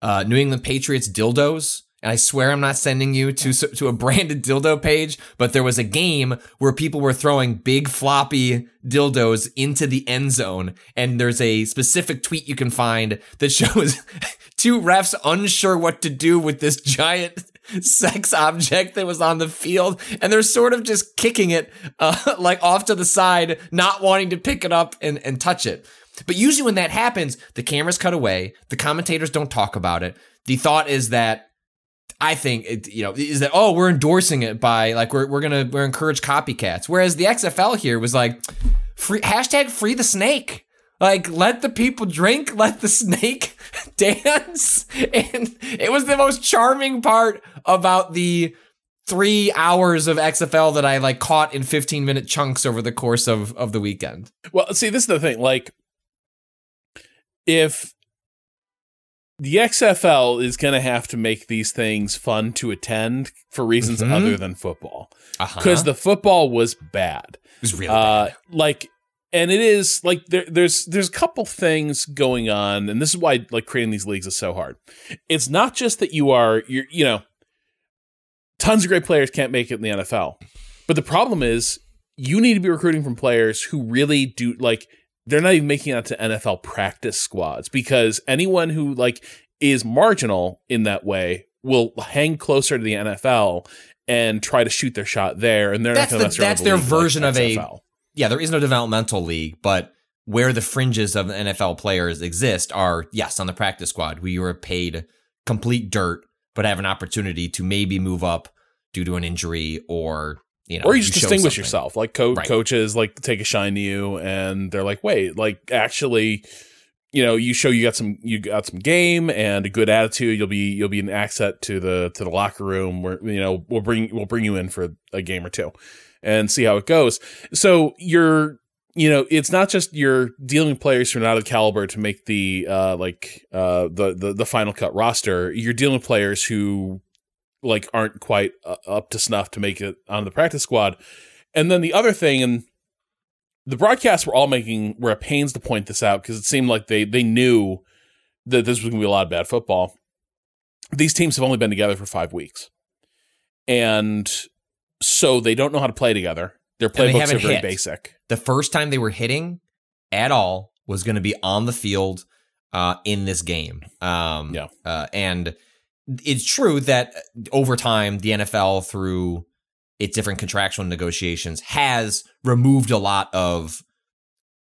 uh, New England Patriots dildos and I swear I'm not sending you to to a branded dildo page, but there was a game where people were throwing big floppy dildos into the end zone, and there's a specific tweet you can find that shows two refs unsure what to do with this giant sex object that was on the field, and they're sort of just kicking it uh, like off to the side, not wanting to pick it up and, and touch it. But usually when that happens, the cameras cut away, the commentators don't talk about it. The thought is that I think it, you know is that oh we're endorsing it by like we're we're gonna we're encourage copycats. Whereas the XFL here was like free hashtag free the snake. Like let the people drink, let the snake dance, and it was the most charming part about the three hours of XFL that I like caught in 15 minute chunks over the course of of the weekend. Well, see, this is the thing. Like, if the XFL is going to have to make these things fun to attend for reasons mm-hmm. other than football. Because uh-huh. the football was bad. It was really uh, bad. Like, and it is like there, there's there's a couple things going on, and this is why like creating these leagues is so hard. It's not just that you are you're you know, tons of great players can't make it in the NFL, but the problem is you need to be recruiting from players who really do like they're not even making it out to NFL practice squads because anyone who like is marginal in that way will hang closer to the NFL and try to shoot their shot there, and they're that's not going to the, That's their version like of XFL. a yeah. There is no developmental league, but where the fringes of NFL players exist are yes on the practice squad, where you are paid complete dirt, but have an opportunity to maybe move up due to an injury or you know, or you just you distinguish yourself. Like co- right. coaches like take a shine to you, and they're like, "Wait, like actually, you know, you show you got some you got some game and a good attitude. You'll be you'll be an asset to the to the locker room. Where you know we'll bring we'll bring you in for a game or two, and see how it goes. So you're you know, it's not just you're dealing with players who are not of caliber to make the uh, like uh, the, the the final cut roster. You're dealing with players who like aren't quite uh, up to snuff to make it on the practice squad. And then the other thing, and the broadcasts were all making were at pains to point this out because it seemed like they they knew that this was going to be a lot of bad football. These teams have only been together for five weeks, and so they don't know how to play together. Their playbooks are very hit. basic. The first time they were hitting at all was going to be on the field uh, in this game. Um, Yeah. Uh, and it's true that over time, the NFL, through its different contractual negotiations, has removed a lot of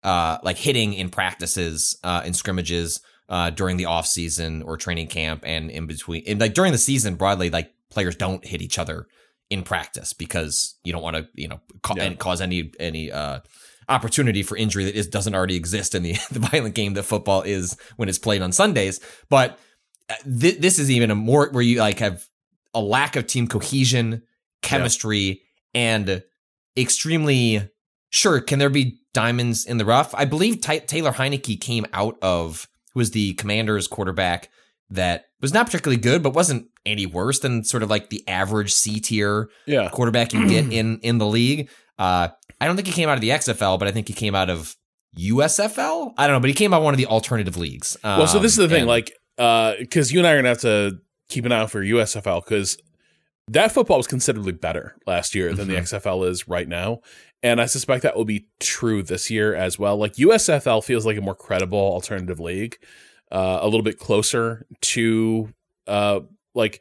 uh, like hitting in practices, uh, in scrimmages uh, during the off season or training camp and in between. And like during the season, broadly, like players don't hit each other in practice because you don't want to, you know, ca- Yeah. and cause any any uh, opportunity for injury that is doesn't already exist in the the violent game that football is when it's played on Sundays. But uh, th- this is even a more where you like have a lack of team cohesion, chemistry, and extremely sure. Can there be diamonds in the rough? I believe Ty- Taylor Heinicke came out of who was the Commanders quarterback that was not particularly good, but wasn't any worse than sort of like the average C tier Yeah, quarterback you get in in the league. Uh, I don't think he came out of the XFL, but I think he came out of USFL. I don't know, but he came out of one of the alternative leagues. well, so this is the Um, thing, and- like, because you and I are gonna have to keep an eye out for USFL because that football was considerably better last year than the Mhm. XFL is right now, and I suspect that will be true this year as well. Like USFL feels like a more credible alternative league, uh, a little bit closer to uh, like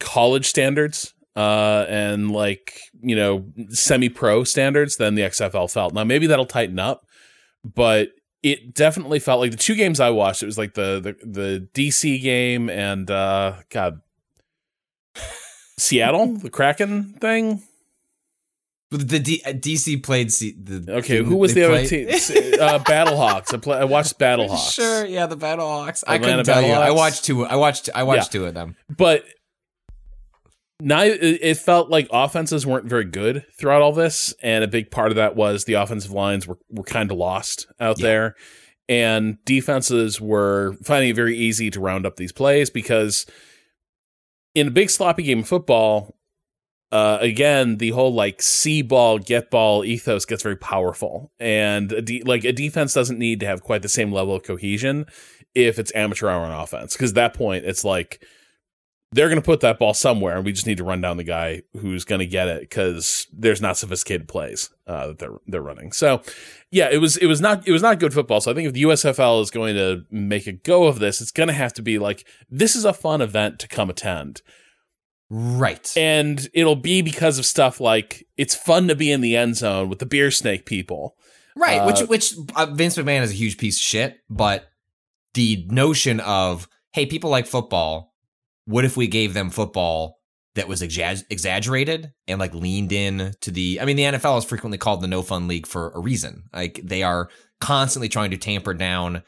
college standards uh, and like you know semi-pro standards than the XFL felt. Now maybe that'll tighten up, but it definitely felt like the two games I watched. It was like the the, the DC game and uh, God, Seattle, the Kraken thing. the D- uh, DC played C- the Okay, who was they the other team? Uh, Battlehawks. I, play, I watched Battlehawks. Sure, yeah, the Battlehawks. I Atlanta couldn't tell you. I watched two. I watched. I watched Yeah. two of them. but now it it felt like offenses weren't very good throughout all this, and a big part of that was the offensive lines were were kind of lost out Yeah. there, and defenses were finding it very easy to round up these plays because in a big sloppy game of football. Uh, again, the whole like see ball, get ball ethos gets very powerful, and a de- like a defense doesn't need to have quite the same level of cohesion if it's amateur hour on offense. Because at that point, it's like they're going to put that ball somewhere, and we just need to run down the guy who's going to get it because there's not sophisticated plays uh, that they're they're running. So, yeah, it was it was not it was not good football. So I think if the USFL is going to make a go of this, it's going to have to be like this is a fun event to come attend, Right. and it'll be because of stuff like it's fun to be in the end zone with the beer snake people. Right, Uh, which which uh, Vince McMahon is a huge piece of shit, but the notion of hey, people like football. What if we gave them football that was exa- exaggerated and like leaned in to the? I mean, the NFL is frequently called the no fun league for a reason. Like they are constantly trying to tamper down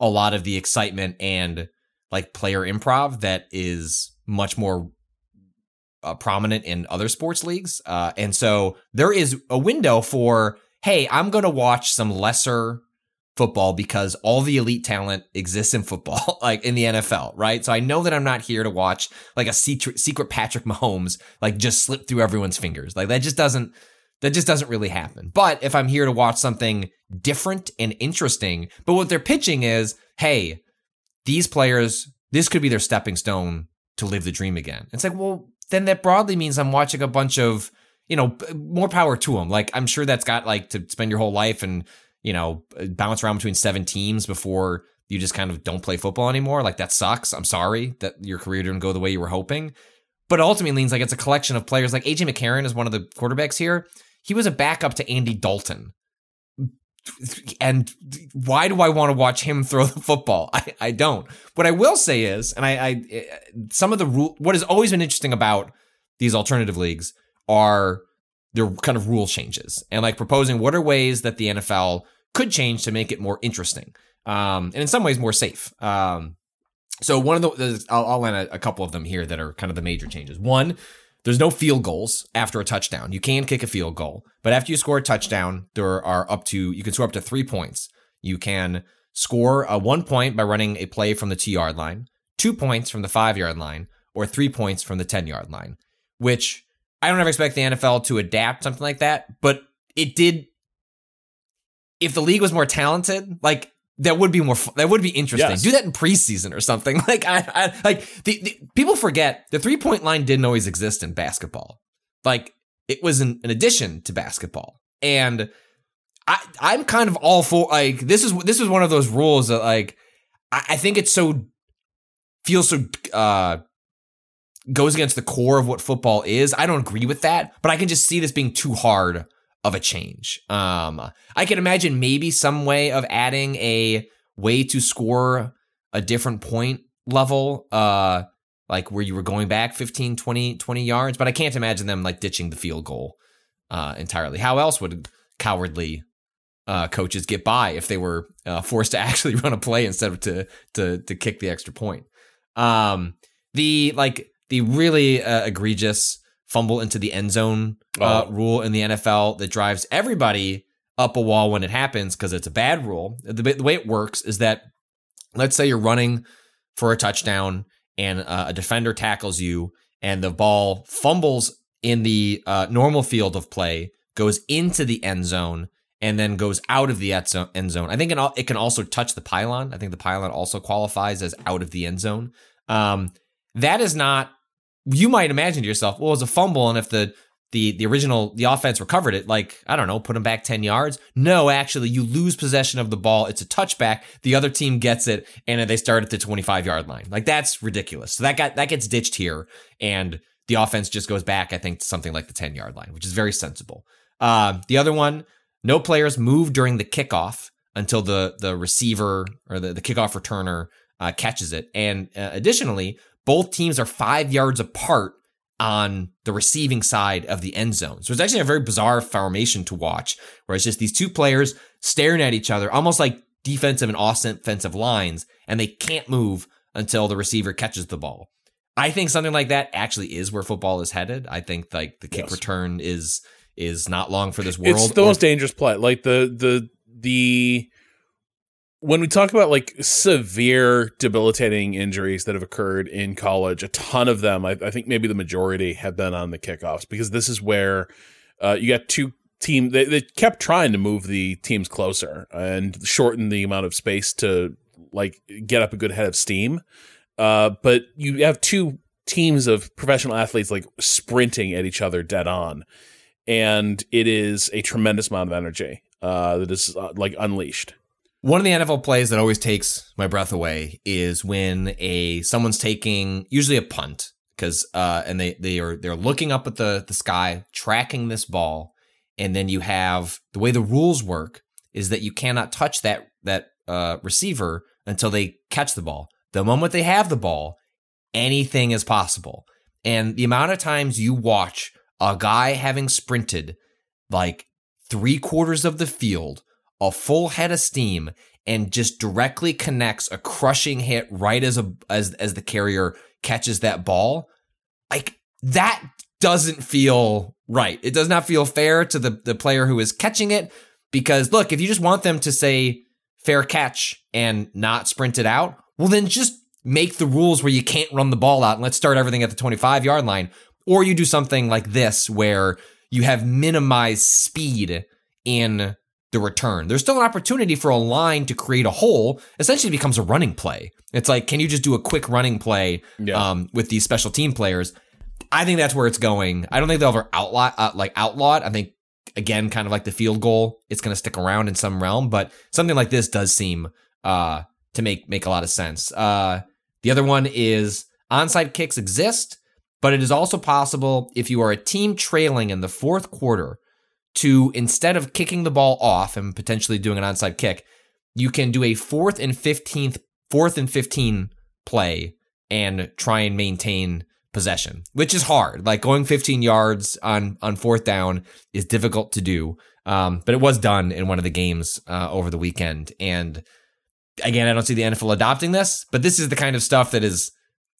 a lot of the excitement and like player improv that is much more uh, prominent in other sports leagues. Uh, and so there is a window for, hey, I'm going to watch some lesser football because all the elite talent exists in football, like in the NFL, right? So I know that I'm not here to watch like a secret, Patrick Mahomes, like just slip through everyone's fingers. Like that just doesn't, that just doesn't really happen. But if I'm here to watch something different and interesting, but what they're pitching is, hey, these players, this could be their stepping stone to live the dream again. It's like, well, then that broadly means I'm watching a bunch of, you know, more power to them. Like I'm sure that's got like to spend your whole life and, you know, uh, bounce around between seven teams before you just kind of don't play football anymore. Like that sucks. I'm sorry that your career didn't go the way you were hoping. But ultimately means like it's a collection of players. Like AJ McCarron is one of the quarterbacks here. He was a backup to Andy Dalton. And why do I want to watch him throw the football? I, I don't. What I will say is, and I, I eh, some of the rule, what has always been interesting about these alternative leagues are their kind of rule changes and like proposing what are ways that the NFL could change to make it more interesting, um, and in some ways more safe. Um, so one of the, I'll, I'll line a, a couple of them here that are kind of the major changes. One, there's no field goals after a touchdown. You can kick a field goal, but after you score a touchdown, there are up to you can score up to three points. You can score a one point by running a play from the two yard line, two points from the five yard line, or three points from the 10 yard line, which I don't ever expect the NFL to adapt something like that, but it did. If the league was more talented, like that would be more that would be interesting. Yes. Do that in preseason or something. Like I, I like the, the people forget the three point line didn't always exist in basketball. Like it was an, an addition to basketball, and I I'm kind of all for like this is this is one of those rules that like I, I think it's so feels so uh goes against the core of what football is. I don't agree with that, but I can just see this being too hard of a change. Um, I can imagine maybe some way of adding a way to score a different point level, uh, like where you were going back 15, 20, 20 yards, but I can't imagine them like ditching the field goal uh, entirely. How else would cowardly uh, coaches get by if they were uh, forced to actually run a play instead of to to to kick the extra point? Um, the like the really uh, egregious fumble into the end zone uh, Oh. rule in the NFL that drives everybody up a wall when it happens because it's a bad rule. The, the way it works is that let's say you're running for a touchdown and uh, a defender tackles you and the ball fumbles in the uh, normal field of play, goes into the end zone, and then goes out of the end zone. I think it, it can also touch the pylon. I think the pylon also qualifies as out of the end zone. Um, that is not. You might imagine to yourself, well, it was a fumble, and if the the the original the offense recovered it, like I don't know, put them back ten yards. No, actually, you lose possession of the ball. It's a touchback. The other team gets it, and they start at the twenty five yard line. Like that's ridiculous. So that got that gets ditched here, and the offense just goes back. I think to something like the ten yard line, which is very sensible. Uh, the other one, no players move during the kickoff until the the receiver or the, the kickoff returner uh, catches it. And uh, additionally, both teams are five yards apart on the receiving side of the end zone. So it's actually a very bizarre formation to watch, where it's just these two players staring at each other, almost like defensive and offensive lines, and they can't move until the receiver catches the ball. I think something like that actually is where football is headed. I think like the kick Yes. return is is not long for this world. It's the or- most dangerous play. Like the the the when we talk about like severe debilitating injuries that have occurred in college, a ton of them, I, I think maybe the majority have been on the kickoffs because this is where uh, you got two team. They, they kept trying to move the teams closer and shorten the amount of space to like get up a good head of steam. Uh, but you have two teams of professional athletes like sprinting at each other dead on and it is a tremendous amount of energy uh, that is uh, like unleashed. One of the NFL plays that always takes my breath away is when a someone's taking usually a punt because uh and they they are they're looking up at the the sky tracking this ball and then you have the way the rules work is that you cannot touch that that uh receiver until they catch the ball. The moment they have the ball, anything is possible. And the amount of times you watch a guy having sprinted like three quarters of the field, a full head of steam, and just directly connects a crushing hit right as a as as the carrier catches that ball, like that doesn't feel right. It does not feel fair to the the player who is catching it because look, if you just want them to say fair catch and not sprint it out, well then just make the rules where you can't run the ball out and let's start everything at the 25 yard line or you do something like this where you have minimized speed in the return. There's still an opportunity for a line to create a hole. Essentially, becomes a running play. It's like, can you just do a quick running play Yeah. um, with these special team players? I think that's where it's going. I don't think they'll ever outlaw uh, like outlaw it. I think again, kind of like the field goal, it's going to stick around in some realm. But something like this does seem uh, to make make a lot of sense. Uh, the other one is onside kicks exist, but it is also possible if you are a team trailing in the fourth quarter to instead of kicking the ball off and potentially doing an onside kick, you can do a fourth and fifteenth, fourth and fifteen play and try and maintain possession, which is hard. Like going 15 yards on on fourth down is difficult to do. Um, but it was done in one of the games uh, over the weekend, and again, I don't see the NFL adopting this, but this is the kind of stuff that is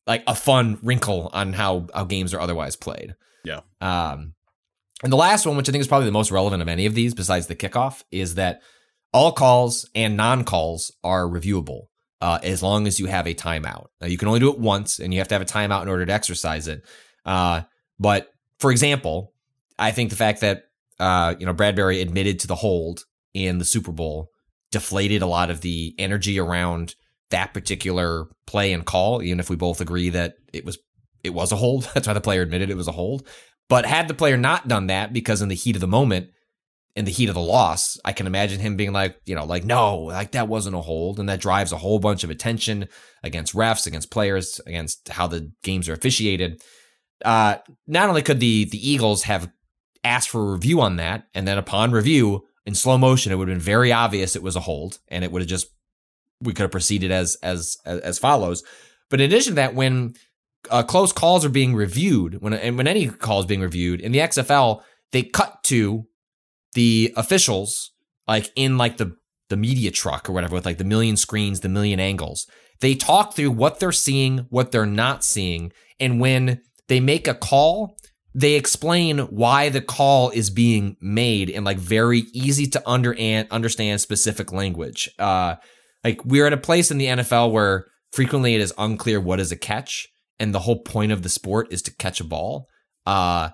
like a fun wrinkle on how how games are otherwise played. Yeah. Um, and the last one, which I think is probably the most relevant of any of these, besides the kickoff, is that all calls and non calls are reviewable. uh, as long as you have a timeout. Now, you can only do it once, and you have to have a timeout in order to exercise it. Uh, but for example, I think the fact that uh, you know Bradberry admitted to the hold in the Super Bowl deflated a lot of the energy around that particular play and call. Even if we both agree that it was it was a hold, that's why the player admitted it was a hold. But had the player not done that, because in the heat of the moment, in the heat of the loss, I can imagine him being like, you know, like, no, like that wasn't a hold. And that drives a whole bunch of attention against refs, against players, against how the games are officiated. Uh, not only could the the Eagles have asked for a review on that, and then upon review in slow motion, it would have been very obvious it was a hold, and it would have just we could have proceeded as as as follows. But in addition to that, when uh, close calls are being reviewed, when and when any call is being reviewed in the XFL, they cut to the officials like in like the the media truck or whatever with like the million screens, the million angles. They talk through what they're seeing, what they're not seeing, and when they make a call, they explain why the call is being made in like very easy to under understand specific language. Uh, like we're at a place in the NFL where frequently it is unclear what is a catch, and the whole point of the sport is to catch a ball. Uh,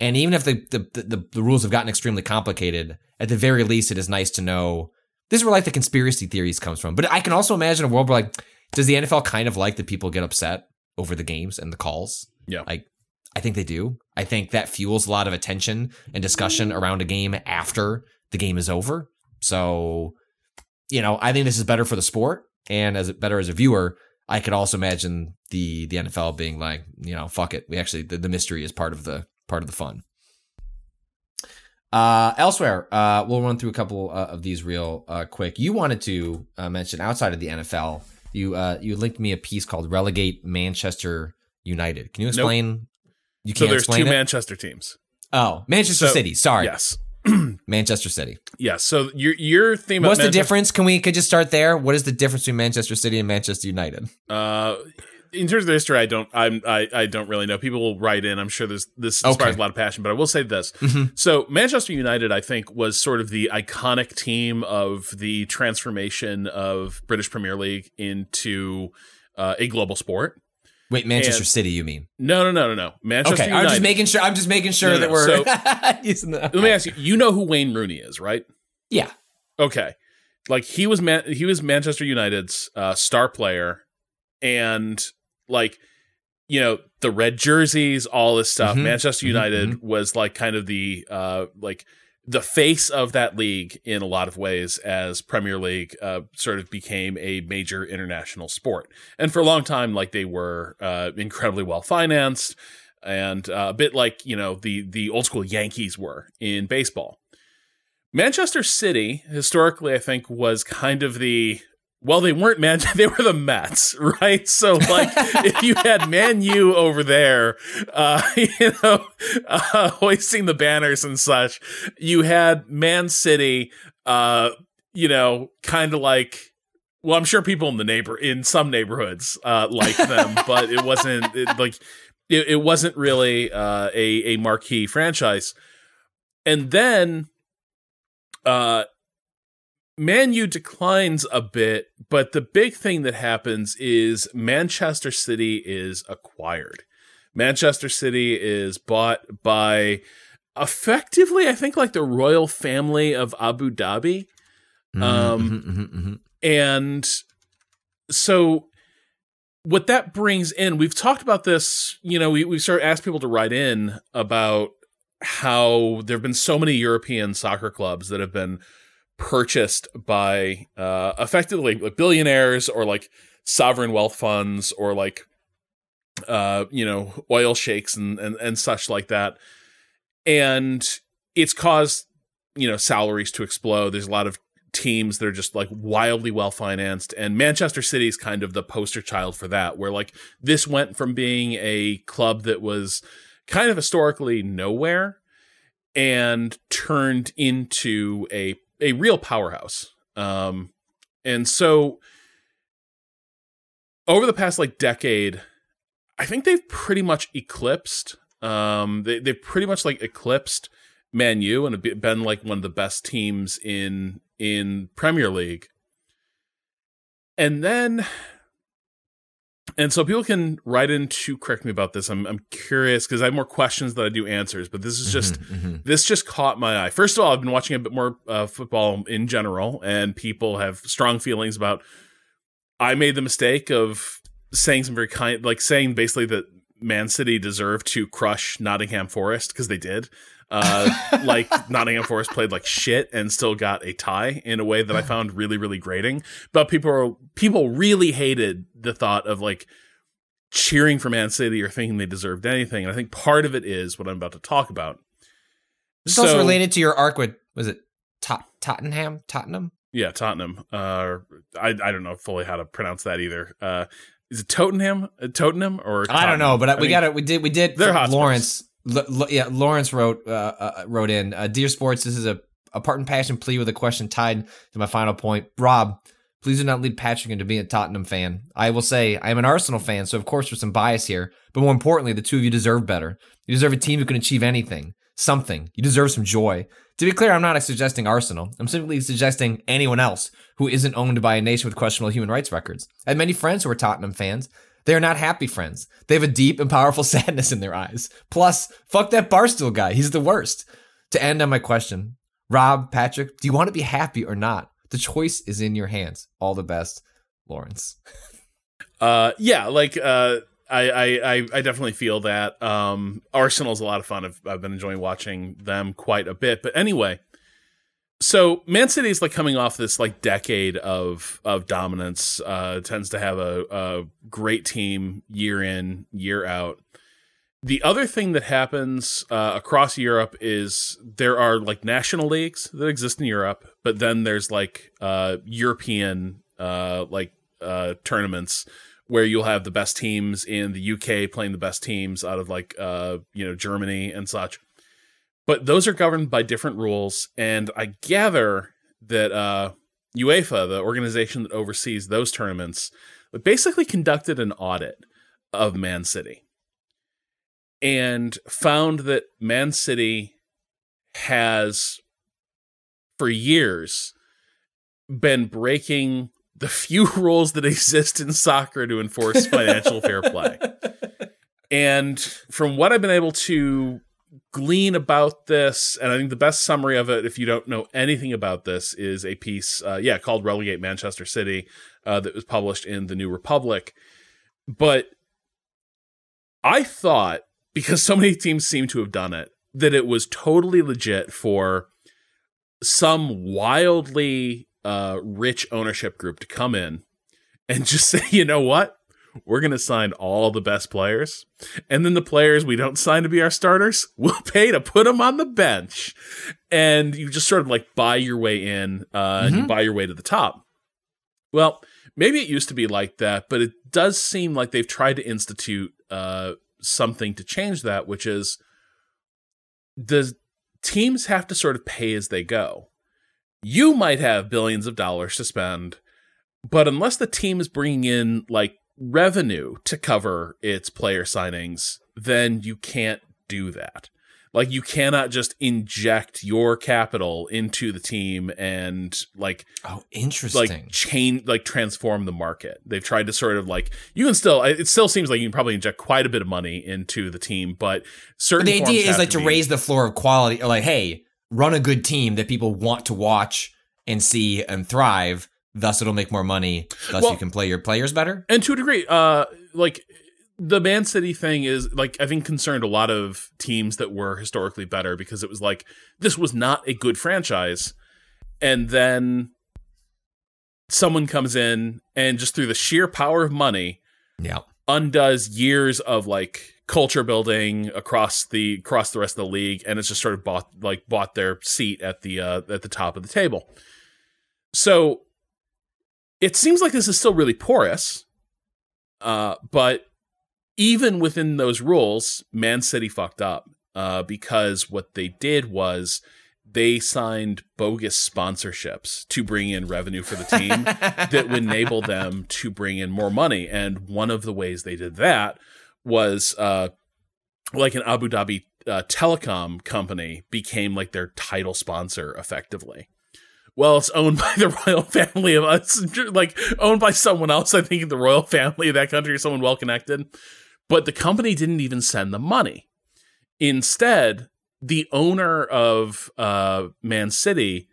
and even if the, the the, the rules have gotten extremely complicated, at the very least, it is nice to know. This is where like the conspiracy theories comes from. But I can also imagine a world where like, does the NFL kind of like that people get upset over the games and the calls? Yeah. Like, I think they do. I think that fuels a lot of attention and discussion around a game after the game is over. So, you know, I think this is better for the sport and as better as a viewer. I could also imagine the the NFL being like, you know, fuck it. We actually the, the mystery is part of the part of the fun. Uh, elsewhere, uh, we'll run through a couple uh, of these real uh, quick. You wanted to uh, mention outside of the NFL, you uh, you linked me a piece called "Relegate Manchester United." Can you explain? Nope. You can't so there's two it? Manchester teams. Oh, Manchester so, City. Sorry. Yes. Manchester City. Yeah. So your your theme. What's the difference? Can we could just start there? What is the difference between Manchester City and Manchester United? Uh, in terms of the history, I don't, I'm, I, I don't really know. People will write in. I'm sure there's this inspires okay. a lot of passion, but I will say this. Mm-hmm. So Manchester United, I think, was sort of the iconic team of the transformation of British Premier League into uh, a global sport. Wait, Manchester and, City, you mean? No, no, no, no, no. Manchester. Okay, United. I'm just making sure. I'm just making sure no, no, that we're so, using that. Let me ask you. You know who Wayne Rooney is, right? Yeah. Okay. Like he was, Man- he was Manchester United's uh, star player, and like you know the red jerseys all this stuff mm-hmm. manchester mm-hmm. united mm-hmm. was like kind of the uh like the face of that league in a lot of ways as premier league uh, sort of became a major international sport. And for a long time like they were uh, incredibly well financed and uh, a bit like you know the the old school yankees were in baseball. Manchester city historically i think was kind of the well, they weren't Man. They were the Mets, right? So, like, if you had Man U over there, uh, you know, uh, hoisting the banners and such, you had Man City, uh, you know, kind of like. Well, I'm sure people in the neighbor in some neighborhoods uh, like them, but it wasn't it, like it, it, wasn't really uh, a a marquee franchise. And then uh Man U declines a bit, but the big thing that happens is Manchester City is acquired. Manchester City is bought by effectively, I think, like the royal family of Abu Dhabi. Mm-hmm, um, mm-hmm, mm-hmm, mm-hmm. And so what that brings in, we've talked about this, you know, we, we started asked people to write in about how there have been so many European soccer clubs that have been purchased by uh, effectively like billionaires or like sovereign wealth funds or like uh, you know oil sheikhs and, and and such like that. And it's caused you know salaries to explode. There's a lot of teams that are just like wildly well financed. And Manchester City is kind of the poster child for that where like this went from being a club that was kind of historically nowhere and turned into a a real powerhouse. Um, and so over the past like decade, I think they've pretty much eclipsed. Um, they they've pretty much like eclipsed Man U and been like one of the best teams in in Premier League. and then and so people can write in to correct me about this. I'm I'm curious because I have more questions than I do answers. But this is just Mhm, mhm. this just caught my eye. First of all, I've been watching a bit more uh, football in general, and people have strong feelings about. I made the mistake of saying some very kind, like saying basically that Man City deserved to crush Nottingham Forest because they did. Uh, like Nottingham Forest played like shit and still got a tie in a way that I found really, really grating. But people are, people really hated the thought of like cheering for Man City or thinking they deserved anything. And I think part of it is what I'm about to talk about. This is also related to your arc with was it Tot- Tottenham? Tottenham? Yeah, Tottenham. Uh, I I don't know fully how to pronounce that either. Uh, is it Tottenham? Uh, Tottenham or I don't know, but I, we got it. We did. We did. they're Lawrence. L- L- yeah, Lawrence wrote uh, uh, wrote in. Uh, Dear Sports, this is a a part and passion plea with a question tied to my final point. Rob, please do not lead Patrick into being a Tottenham fan. I will say I am an Arsenal fan, so of course there's some bias here. But more importantly, the two of you deserve better. You deserve a team who can achieve anything, something. You deserve some joy. To be clear, I'm not suggesting Arsenal. I'm simply suggesting anyone else who isn't owned by a nation with questionable human rights records. I have many friends who are Tottenham fans. They are not happy friends. They have a deep and powerful sadness in their eyes. Plus, fuck that Barstool guy. He's the worst. To end on my question, Rob, Patrick, do you want to be happy or not? The choice is in your hands. All the best, Lawrence. Uh, yeah, like uh, I, I I definitely feel that. Um, Arsenal's a lot of fun. I've I've been enjoying watching them quite a bit. But anyway, so Man City is like coming off this like decade of of dominance. Uh, tends to have a, a great team year in year out. The other thing that happens uh, across Europe is there are like national leagues that exist in Europe, but then there's like uh, European uh, like uh, tournaments where you'll have the best teams in the UK playing the best teams out of like uh, you know Germany and such. But those are governed by different rules, and I gather that uh, UEFA, the organization that oversees those tournaments, basically conducted an audit of Man City and found that Man City has for years been breaking the few rules that exist in soccer to enforce financial fair play. And from what I've been able to glean about this, and I think the best summary of it, if you don't know anything about this, is a piece, uh, yeah, called "Relegate Manchester City," uh, that was published in the New Republic. But I thought because so many teams seem to have done it that it was totally legit for some wildly uh, rich ownership group to come in and just say, you know what? We're going to sign all the best players. And then the players we don't sign to be our starters, we'll pay to put them on the bench. And you just sort of like buy your way in uh, and you buy your way to the top. Well, maybe it used to be like that, but it does seem like they've tried to institute uh, something to change that, which is the teams have to sort of pay as they go. You might have billions of dollars to spend, but unless the team is bringing in like revenue to cover its player signings, then you can't do that. Like you cannot just inject your capital into the team and like Oh, interesting. like change like transform the market they've tried to sort of like you can still it still seems like you can probably inject quite a bit of money into the team but certain But the idea is like to be- raise the floor of quality, or like, hey, run a good team that people want to watch and see and thrive. Thus, it'll make more money. Thus, Well- you can play your players better. and to a degree uh like the man city thing is like i think concerned a lot of teams that were historically better because it was like this was not a good franchise and then someone comes in and just through the sheer power of money Yeah. undoes years of like culture building across the across the rest of the league and it's just sort of bought like bought their seat at the uh at the top of the table so it seems like this is still really porous uh but even within those rules man city fucked up uh because what they did was they signed bogus sponsorships to bring in revenue for the team that would enable them to bring in more money. And one of the ways they did that was uh, like an Abu Dhabi uh, telecom company became like their title sponsor effectively, well, it's owned by the royal family of us, like owned by someone else. I think the royal family of that country, or someone well connected. But the company didn't even send the money. Instead, the owner of uh, Man City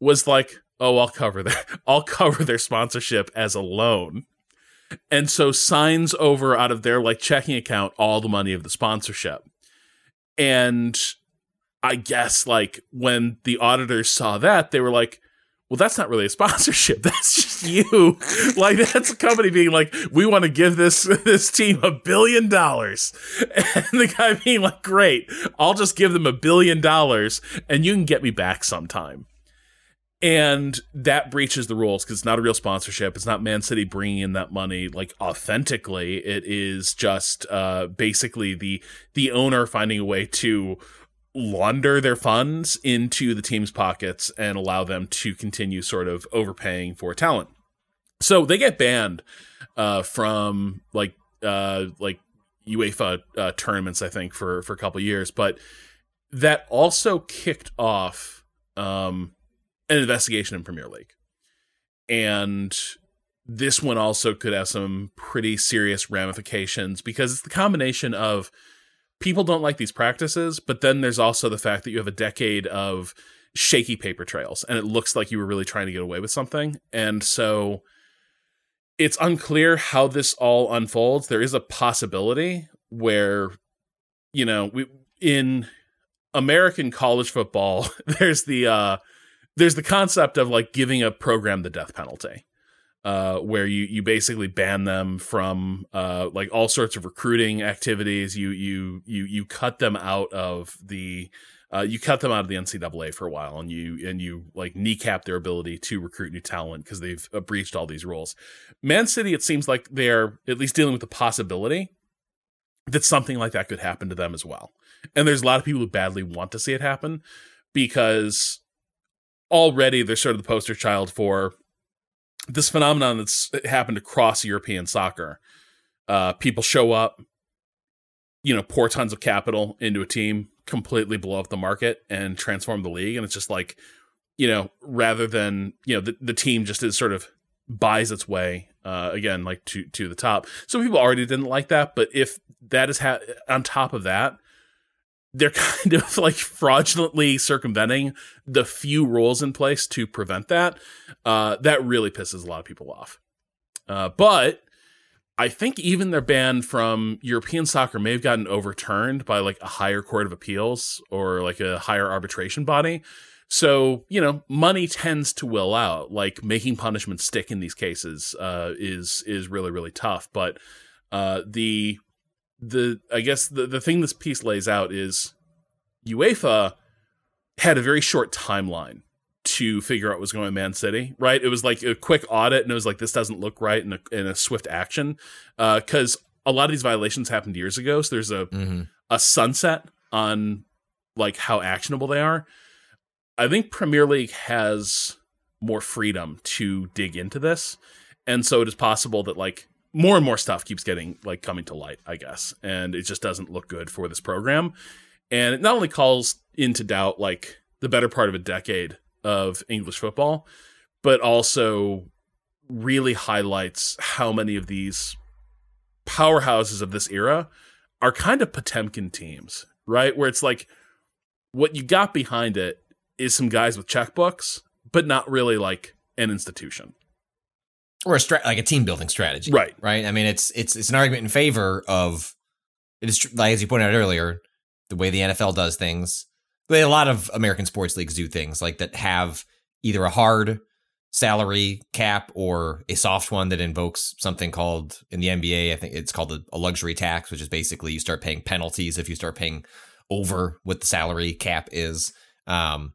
was like, "Oh, I'll cover their, I'll cover their sponsorship as a loan," and so signs over out of their like checking account all the money of the sponsorship. And I guess like when the auditors saw that, they were like, well, that's not really a sponsorship. That's just you. like that's a company being like, we want to give this this team a billion dollars, and the guy being like, great, I'll just give them a billion dollars, and you can get me back sometime. And that breaches the rules because it's not a real sponsorship. It's not Man City bringing in that money like authentically. It is just uh, basically the the owner finding a way to launder their funds into the team's pockets and allow them to continue sort of overpaying for talent. So they get banned uh, from like uh, like UEFA uh, tournaments, I think, for for a couple years. But that also kicked off um, an investigation in Premier League, and this one also could have some pretty serious ramifications because it's the combination of people don't like these practices, but then there's also the fact that you have a decade of shaky paper trails and it looks like you were really trying to get away with something. And so it's unclear how this all unfolds. There is a possibility where, you know, we in American college football, there's the uh there's the concept of like giving a program the death penalty uh, where you you basically ban them from uh, like all sorts of recruiting activities. You you you you cut them out of the uh, you cut them out of the NCAA for a while, and you and you like kneecap their ability to recruit new talent because they've uh, breached all these rules. Man City, it seems like they're at least dealing with the possibility that something like that could happen to them as well. And there's a lot of people who badly want to see it happen because already they're sort of the poster child for this phenomenon that's happened across European soccer. Uh, people show up, you know, pour tons of capital into a team, completely blow up the market and transform the league. And it's just like, you know, rather than, you know, the, the team just is sort of buys its way uh, again, like to, to the top. Some people already didn't like that, but if that is ha- on top of that, they're kind of like fraudulently circumventing the few rules in place to prevent that. Uh, that really pisses a lot of people off. Uh, but I think even their ban from European soccer may have gotten overturned by like a higher court of appeals or like a higher arbitration body. So, you know, money tends to will out. Like making punishment stick in these cases uh, is is really really tough. But uh, the the I guess the the thing this piece lays out is UEFA had a very short timeline to figure out what was going on in Man City, right? It was like a quick audit, and it was like this doesn't look right, in a, in a swift action, because uh, a lot of these violations happened years ago. So there's a mm-hmm. a sunset on like how actionable they are. I think Premier League has more freedom to dig into this, and so it is possible that like more and more stuff keeps getting like coming to light, I guess, and it just doesn't look good for this program. And it not only calls into doubt like the better part of a decade of English football, but also really highlights how many of these powerhouses of this era are kind of Potemkin teams, right? Where it's like what you got behind it is some guys with checkbooks, but not really like an institution or a stra- like a team building strategy, right? Right. I mean, it's it's it's an argument in favor of it is like as you pointed out earlier, the way the NFL does things. The way a lot of American sports leagues do things like that have either a hard salary cap or a soft one that invokes something called in the NBA. I think it's called a, a luxury tax, which is basically you start paying penalties if you start paying over what the salary cap is. Um,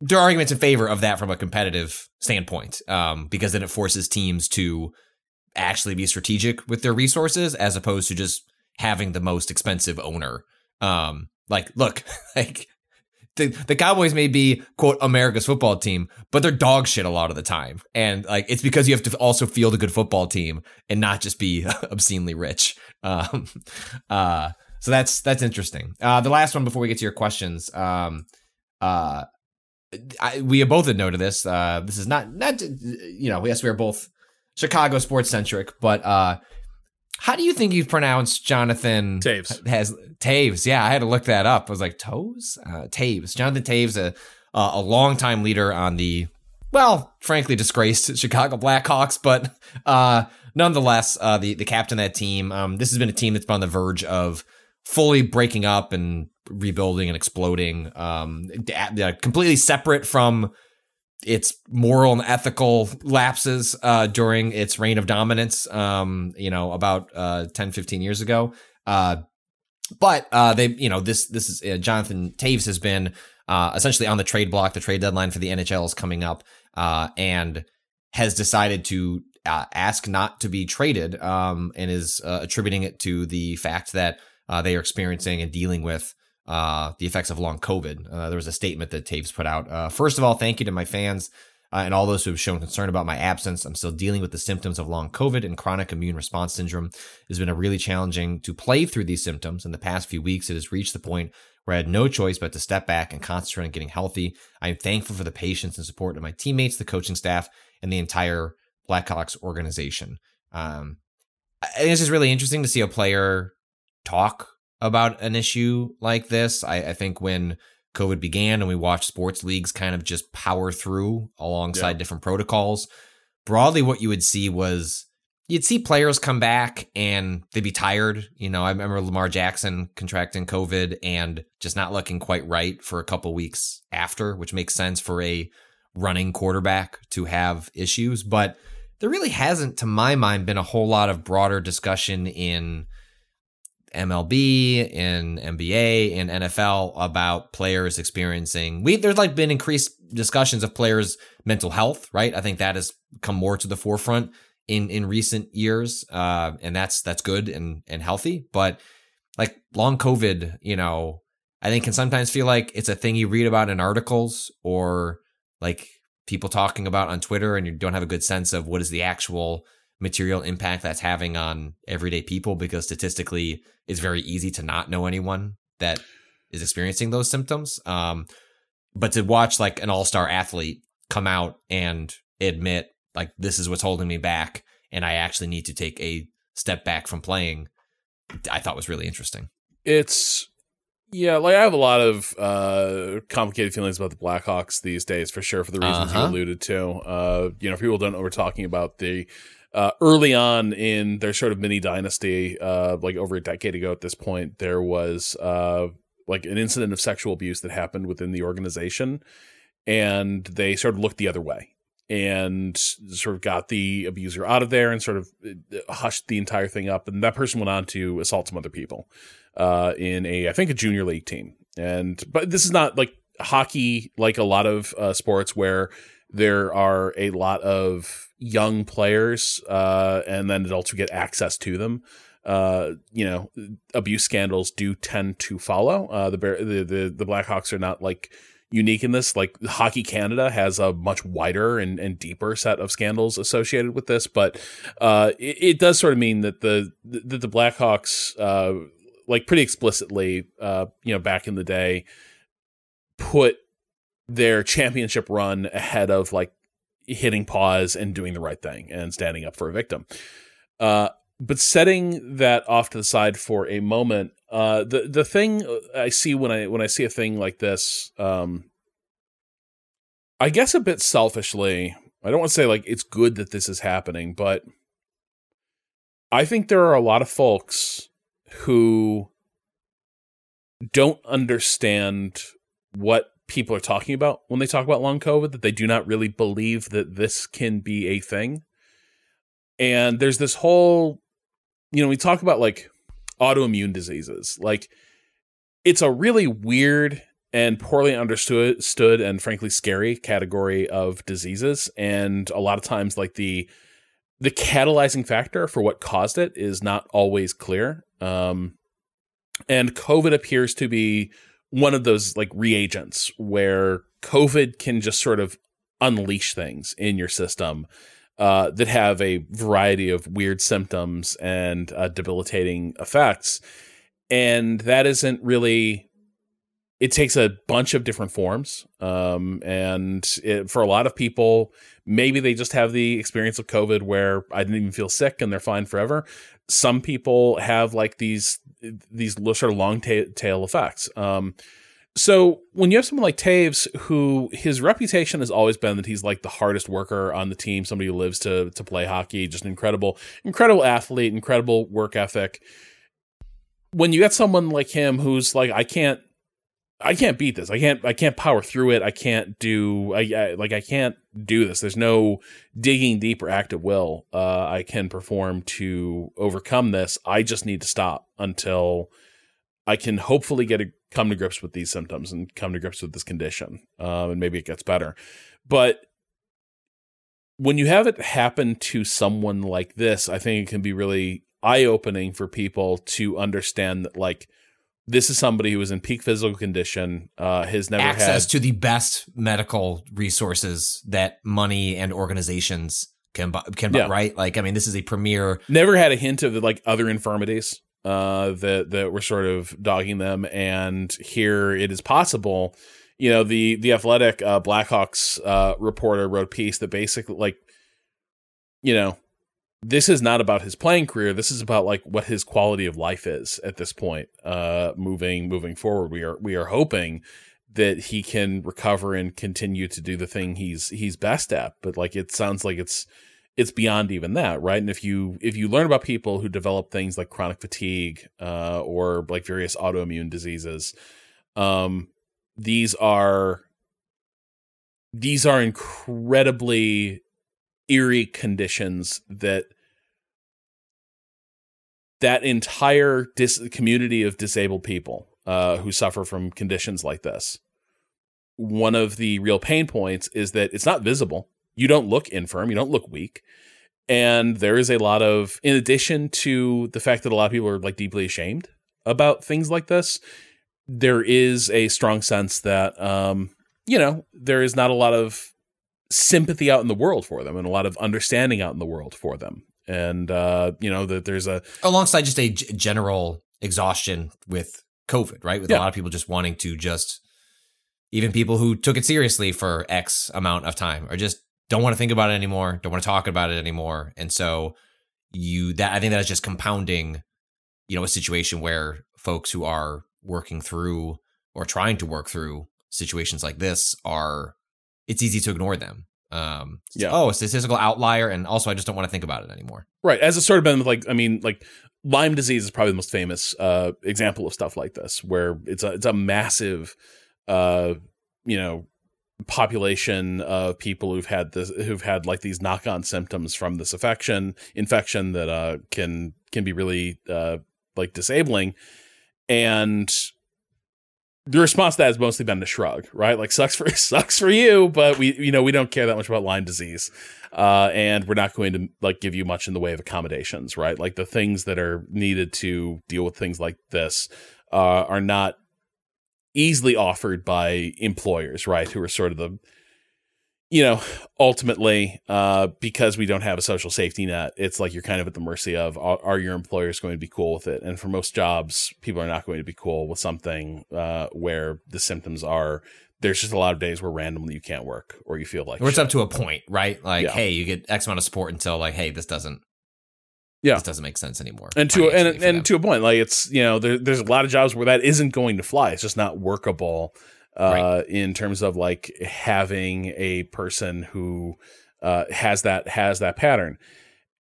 there are arguments in favor of that from a competitive standpoint, um, because then it forces teams to actually be strategic with their resources as opposed to just having the most expensive owner. Um, like, look, like the, the Cowboys may be quote America's football team, but they're dog shit a lot of the time. And like it's because you have to also field a good football team and not just be obscenely rich. Um, uh, so that's that's interesting. Uh, the last one before we get to your questions. Um, uh, I, we both had noted this. Uh, this is not not you know yes we are both Chicago sports centric, but uh, how do you think you pronounce Jonathan Taves? Has Taves? Yeah, I had to look that up. I was like Toes, uh, Toews. Jonathan Toews, a a longtime leader on the well, frankly disgraced Chicago Blackhawks, but uh, nonetheless, uh, the the captain of that team. Um, this has been a team that's been on the verge of fully breaking up and rebuilding and exploding. Um, completely separate from its moral and ethical lapses uh, during its reign of dominance. Um, you know, about uh, 10, 15 years ago. Uh, but uh, they, you know, this this is uh, Jonathan Toews has been uh, essentially on the trade block. The trade deadline for the NHL is coming up, uh, and has decided to uh, ask not to be traded, um, and is uh, attributing it to the fact that uh, they are experiencing and dealing with uh, the effects of long COVID. there was a statement that Toews put out. first of all, thank you to my fans. Uh, and all those who have shown concern about my absence. I'm still dealing with the symptoms of long COVID and chronic immune response syndrome. It has been a really challenging to play through these symptoms. In the past few weeks, it has reached the point where I had no choice but to step back and concentrate on getting healthy. I am thankful for the patience and support of my teammates, the coaching staff, and the entire Blackhawks organization. Um, I think it's just really interesting to see a player talk about an issue like this. I, I think when COVID began and we watched sports leagues kind of just power through alongside yeah. different protocols, broadly what you would see was you'd see players come back and they'd be tired. You know, I remember Lamar Jackson contracting COVID and just not looking quite right for a couple weeks after, which makes sense for a running quarterback to have issues. But there really hasn't, to my mind, been a whole lot of broader discussion in MLB, in NBA, in NFL about players experiencing. We there's like been increased discussions of players' mental health, right? I think that has come more to the forefront in in recent years, uh, and that's that's good and and healthy. But like long COVID, you know, I think can sometimes feel like it's a thing you read about in articles or like people talking about on Twitter, and you don't have a good sense of what is the actual material impact that's having on everyday people because statistically it's very easy to not know anyone that is experiencing those symptoms um, but to watch like an all-star athlete come out and admit like this is what's holding me back and I actually need to take a step back from playing I thought was really interesting. It's yeah, like I have a lot of uh, complicated feelings about the Blackhawks these days, for sure, for the reasons uh-huh. you alluded to. Uh, you know, people don't know, we're talking about the uh, early on in their sort of mini dynasty, uh, like over a decade ago at this point, there was uh, like an incident of sexual abuse that happened within the organization, and they sort of looked the other way and sort of got the abuser out of there and sort of uh, hushed the entire thing up. And that person went on to assault some other people uh, in a, I think, a junior league team. And but this is not like hockey, like a lot of uh, sports where there are a lot of young players uh, and then adults who get access to them. Uh, you know, abuse scandals do tend to follow. Uh, the, the the the Blackhawks are not like unique in this. Like Hockey Canada has a much wider and, and deeper set of scandals associated with this, but uh, it, it, does sort of mean that the that the Blackhawks, uh, like pretty explicitly, uh, you know, back in the day, put their championship run ahead of like hitting pause and doing the right thing and standing up for a victim. Uh, but setting that off to the side for a moment, uh, the the thing I see when I when I see a thing like this, um, I guess a bit selfishly, I don't want to say like it's good that this is happening, but I think there are a lot of folks who don't understand what people are talking about when they talk about long COVID, that they do not really believe that this can be a thing. And there's this whole, you know, we talk about like autoimmune diseases. Like it's a really weird and poorly understood stood and frankly scary category of diseases and a lot of times like the the catalyzing factor for what caused it is not always clear um and covid appears to be one of those like reagents where covid can just sort of unleash things in your system uh, that have a variety of weird symptoms and uh, debilitating effects. And that isn't really it takes a bunch of different forms. Um, and it, for a lot of people, maybe they just have the experience of COVID where I didn't even feel sick and they're fine forever. Some people have like these these sort of long ta- tail effects. Um, so when you have someone like Toews, who his reputation has always been that he's like the hardest worker on the team, somebody who lives to to play hockey, just an incredible, incredible athlete, incredible work ethic. When you get someone like him who's like, I can't I can't beat this. I can't. I can't power through it. I can't do. I, I like. I can't do this. There's no digging deep or active will. Uh, I can perform to overcome this. I just need to stop until I can hopefully get a come to grips with these symptoms and come to grips with this condition, um, and maybe it gets better. But when you have it happen to someone like this, I think it can be really eye opening for people to understand that, like this is somebody who is in peak physical condition. Uh, has never access had, to the best medical resources that money and organizations can buy, can buy, Yeah. right? Like, I mean, this is a premier. never had a hint of like other infirmities uh, that that were sort of dogging them, and here it is possible. You know, the the athletic uh, Blackhawks uh, reporter wrote a piece that basically like, you know, this is not about his playing career. This is about like what his quality of life is at this point. Uh, moving moving forward, we are we are hoping that he can recover and continue to do the thing he's he's best at. But like it sounds like it's it's beyond even that, right? And if you if you learn about people who develop things like chronic fatigue uh, or like various autoimmune diseases, um, these are these are incredibly eerie conditions that that entire dis- community of disabled people uh, who suffer from conditions like this. One of the real pain points is that it's not visible. You don't look infirm. You don't look weak. And there is a lot of, in addition to the fact that a lot of people are like deeply ashamed about things like this, there is a strong sense that, um, you know, there is not a lot of sympathy out in the world for them and a lot of understanding out in the world for them. And, uh, you know, that there's a, alongside just a g- general exhaustion with COVID, right? With Yeah. a lot of people just wanting to just, even people who took it seriously for X amount of time, or just don't want to think about it anymore, don't want to talk about it anymore, and so you that I think that is just compounding, you know, a situation where folks who are working through or trying to work through situations like this are, it's easy to ignore them. Um, Yeah. Oh, a statistical outlier, and also I just don't want to think about it anymore. Right, as it's sort of been like I mean, like Lyme disease is probably the most famous uh, example of stuff like this, where it's a it's a massive, uh, you know, population of people who've had this who've had like these knock on symptoms from this infection infection that uh, can can be really uh, like disabling, and the response to that has mostly been to shrug, right? Like sucks for sucks for you, but we you know we don't care that much about Lyme disease uh, and we're not going to like give you much in the way of accommodations, right? Like the things that are needed to deal with things like this uh, are not easily offered by employers, right? Who are sort of the, you know, ultimately uh, because we don't have a social safety net, it's like you're kind of at the mercy of are, are your employers going to be cool with it? And for most jobs, people are not going to be cool with something uh, where the symptoms are. There's just a lot of days where randomly you can't work or you feel like Or it's shit. up to a point, right? Like, Yeah. hey, you get X amount of support until like, hey, this doesn't, Yeah. this doesn't make sense anymore. and to and them. and to a point like it's you know there, there's a lot of jobs where that isn't going to fly it's just not workable uh Right. in terms of like having a person who uh has that has that pattern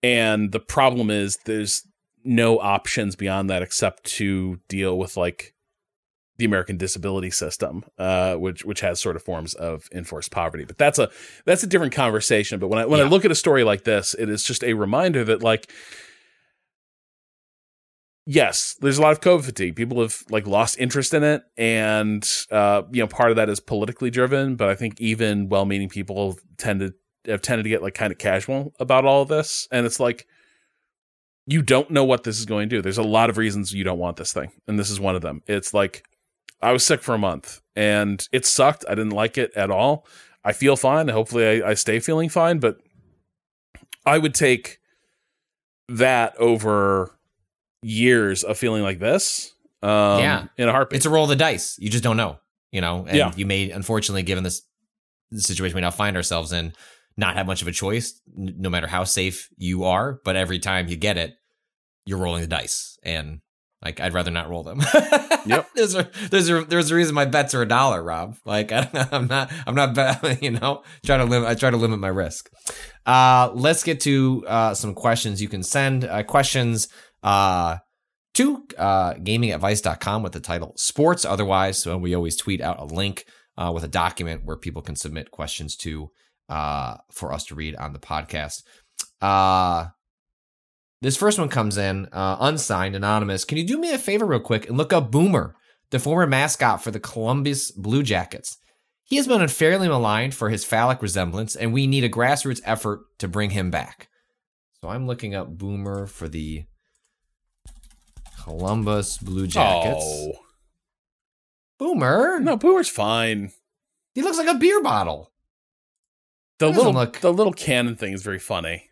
and the problem is there's no options beyond that except to deal with like the American disability system, uh, which which has sort of forms of enforced poverty. But that's a that's a different conversation. But when I when I look at a story like this, it is just a reminder that like yes, there's a lot of COVID fatigue. People have like lost interest in it, and uh, you know, part of that is politically driven. But I think even well-meaning people tend to have tended to get like kind of casual about all of this, and it's like you don't know what this is going to do. There's a lot of reasons you don't want this thing, and this is one of them. It's like I was sick for a month, and it sucked. I didn't like it at all. I feel fine. Hopefully, I, I stay feeling fine, but I would take that over years of feeling like this. Um, Yeah. in a heartbeat. it's a roll of the dice. You just don't know. you know, and Yeah. you may, unfortunately, given this the situation we now find ourselves in, not have much of a choice, n- no matter how safe you are. But every time you get it, you're rolling the dice, and like I'd rather not roll them. Yep. there's a there's a there's a reason my bets are a dollar, Rob. Like I, I'm not I'm not you know try to limit I try to limit my risk. Uh, let's get to uh, some questions. You can send uh, questions uh, to uh, gamingadvice.com with the title sports. Otherwise, so we always tweet out a link uh, with a document where people can submit questions to uh, for us to read on the podcast. Uh, this first one comes in uh, unsigned, anonymous. Can you do me a favor, real quick, and look up Boomer, the former mascot for the Columbus Blue Jackets? He has been unfairly maligned for his phallic resemblance, and we need a grassroots effort to bring him back. So I'm looking up Boomer for the Columbus Blue Jackets. Oh Boomer? no, Boomer's fine. He looks like a beer bottle. The little look- the little cannon thing is very funny.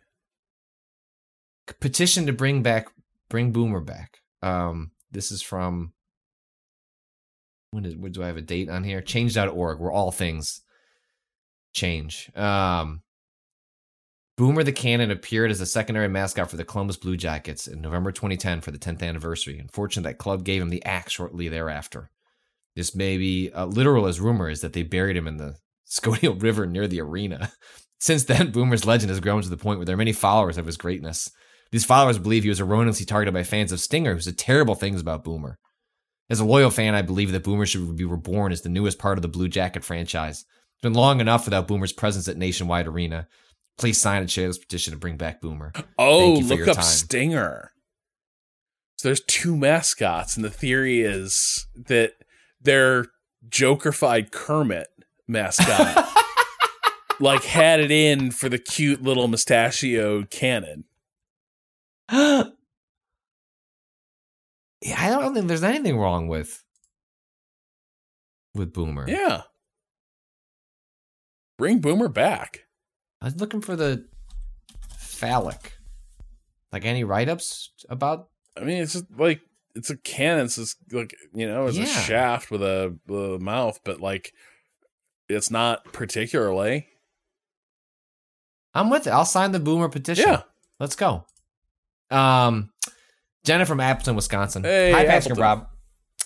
Petition to bring back, bring Boomer back. Um, this is from. When is, what do I have a date on here? Change.org, where all things change. Um, Boomer the Cannon appeared as a secondary mascot for the Columbus Blue Jackets in November 2010 for the 10th anniversary. Unfortunately, that club gave him the axe shortly thereafter. This may be uh, literal as rumor is that they buried him in the Scioto River near the arena. Since then, Boomer's legend has grown to the point where there are many followers of his greatness. These followers believe he was erroneously targeted by fans of Stinger who said terrible things about Boomer. As a loyal fan, I believe that Boomer should be reborn as the newest part of the Blue Jacket franchise. It's been long enough without Boomer's presence at Nationwide Arena. Please sign and share this petition to bring back Boomer. Oh, look up time. Stinger. So there's two mascots, and the theory is that they're Jokerfied Kermit mascot. like had it in for the cute little mustachioed cannon. yeah, I don't think there's anything wrong with with Boomer. Yeah. Bring Boomer back. I was looking for the phallic. Like any write ups about I mean, it's just like it's a cannon. It's just like you know, it's a shaft with a, with a mouth, but like it's not particularly. I'm with it. I'll sign the Boomer petition. Yeah. Let's go. Um Jenna from Appleton, Wisconsin. Hey, Hi, Patrick. Rob.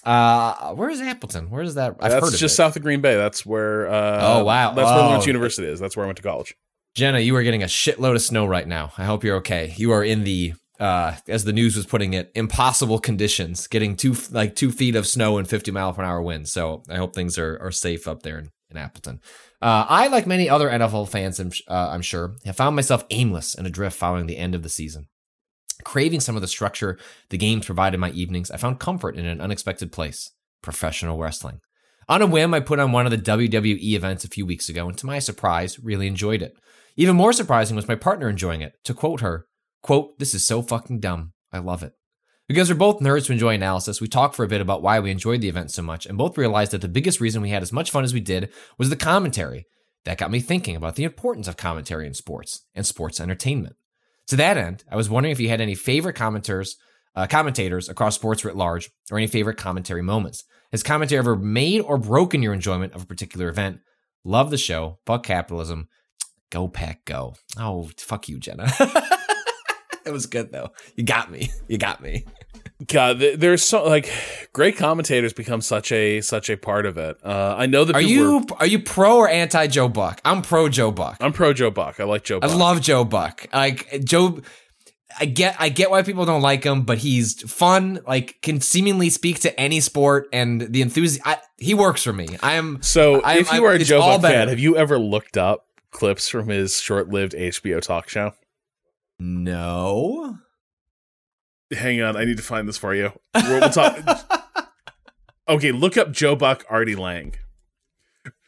Uh where is Appleton? Where is that? I've that's heard of just it. south of Green Bay. That's where. Uh, Oh, wow. That's where Oh. Lawrence University is. That's where I went to college. Jenna, you are getting a shitload of snow right now. I hope you're okay. You are in the uh, as the news was putting it, impossible conditions, getting two like two feet of snow and 50 mile per hour winds. So I hope things are are safe up there in, in Appleton. Uh, I, like many other NFL fans, I'm, uh, I'm sure, have found myself aimless and adrift following the end of the season. Craving some of the structure the games provided my evenings, I found comfort in an unexpected place professional wrestling. On a whim, I put on one of the WWE events a few weeks ago, and to my surprise, really enjoyed it. Even more surprising was my partner enjoying it. To quote her, quote, this is so fucking dumb. I love it. Because we're both nerds who enjoy analysis, we talked for a bit about why we enjoyed the event so much, and both realized that the biggest reason we had as much fun as we did was the commentary. That got me thinking about the importance of commentary in sports and sports entertainment. To that end, I was wondering if you had any favorite commenters, uh, commentators across sports writ large, or any favorite commentary moments. Has commentary ever made or broken your enjoyment of a particular event? Love the show. Fuck capitalism. Go pack, go. Oh, fuck you, Jenna. it was good though. You got me. You got me. God, there's so like great commentators become such a such a part of it. Uh, I know that Are you were- are you pro or anti Joe Buck? I'm pro Joe Buck. I'm pro Joe Buck. I like Joe. I love Joe Buck. Like Joe I get I get why people don't like him, but he's fun, like can seemingly speak to any sport and the enthusiasm he works for me. I am So, I- if you I- are a Joe Buck fan, have you ever looked up clips from his short-lived HBO talk show? no. Hang on, I need to find this for you. We'll, we'll talk. okay, look up Joe Buck, Artie Lange.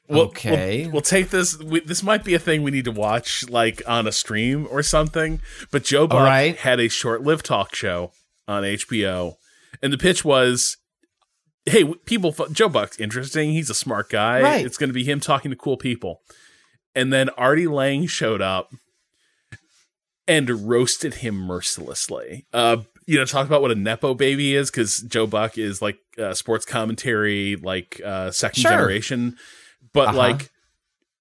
We'll, Okay. we'll, we'll take this. We, this might be a thing we need to watch, like on a stream or something. But Joe Buck right. had a short-lived talk show on HBO, and the pitch was, "Hey, people, Joe Buck's interesting. He's a smart guy. Right. It's going to be him talking to cool people." And then Artie Lange showed up and roasted him mercilessly. Uh, you know, talk about what a nepo baby is because Joe Buck is like uh, sports commentary, like uh, second Sure. generation, but Uh-huh. like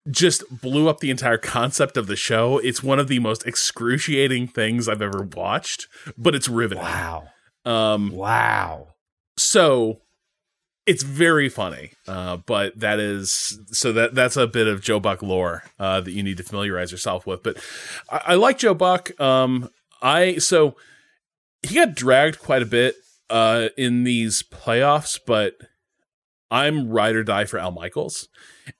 just blew up the entire concept of the show. It's one of the most excruciating things I've ever watched, but it's riveting. Wow. Um, Wow. so it's very funny uh, but that is so that that's a bit of joe buck lore uh, that you need to familiarize yourself with but i, I like joe buck um, i so he got dragged quite a bit uh, in these playoffs but i'm ride or die for al michaels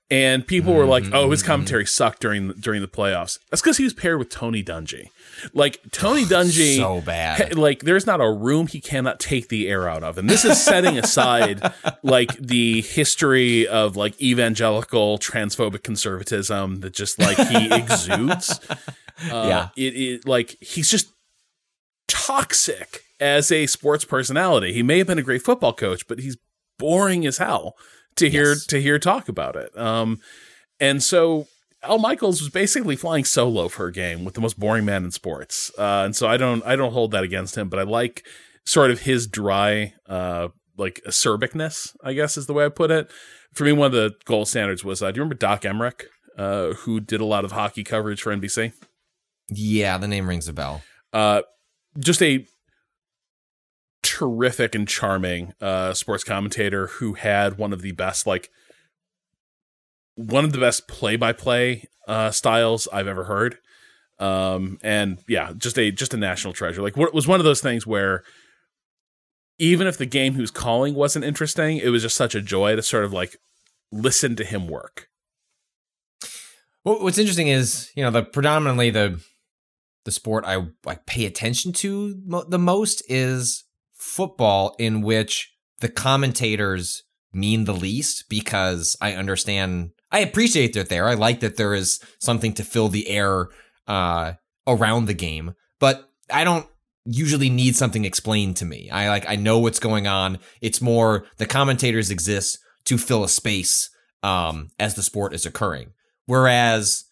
and people were like oh his commentary sucked during during the playoffs. That's because he was paired with tony dungy like tony dungy So bad. like there's not a room he cannot take the air out of and this is setting aside like the history of like evangelical transphobic conservatism that just like he exudes uh, Yeah. it, it like he's just toxic as a sports personality he may have been a great football coach but he's boring as hell to hear Yes. to hear talk about it um and so Al Michaels was basically flying solo for a game with the most boring man in sports. Uh, and so I don't I don't hold that against him, but I like sort of his dry uh like acerbicness, I guess is the way I put it. For me, one of the gold standards was uh, do you remember Doc Emrick, uh, who did a lot of hockey coverage for NBC? Yeah, the name rings a bell. Uh, just a terrific and charming uh, sports commentator who had one of the best like one of the best play-by-play uh, styles I've ever heard. Um, and yeah, just a just a national treasure. Like what it was one of those things where even if the game he was calling wasn't interesting, it was just such a joy to sort of like listen to him work. Well, what's interesting is, you know, the predominantly the the sport I like pay attention to mo- the most is football, in which the commentators mean the least because I understand, I appreciate that there. I like that there is something to fill the air uh, around the game, but I don't usually need something explained to me. I like I know what's going on. It's more the commentators exist to fill a space um, as the sport is occurring. Whereas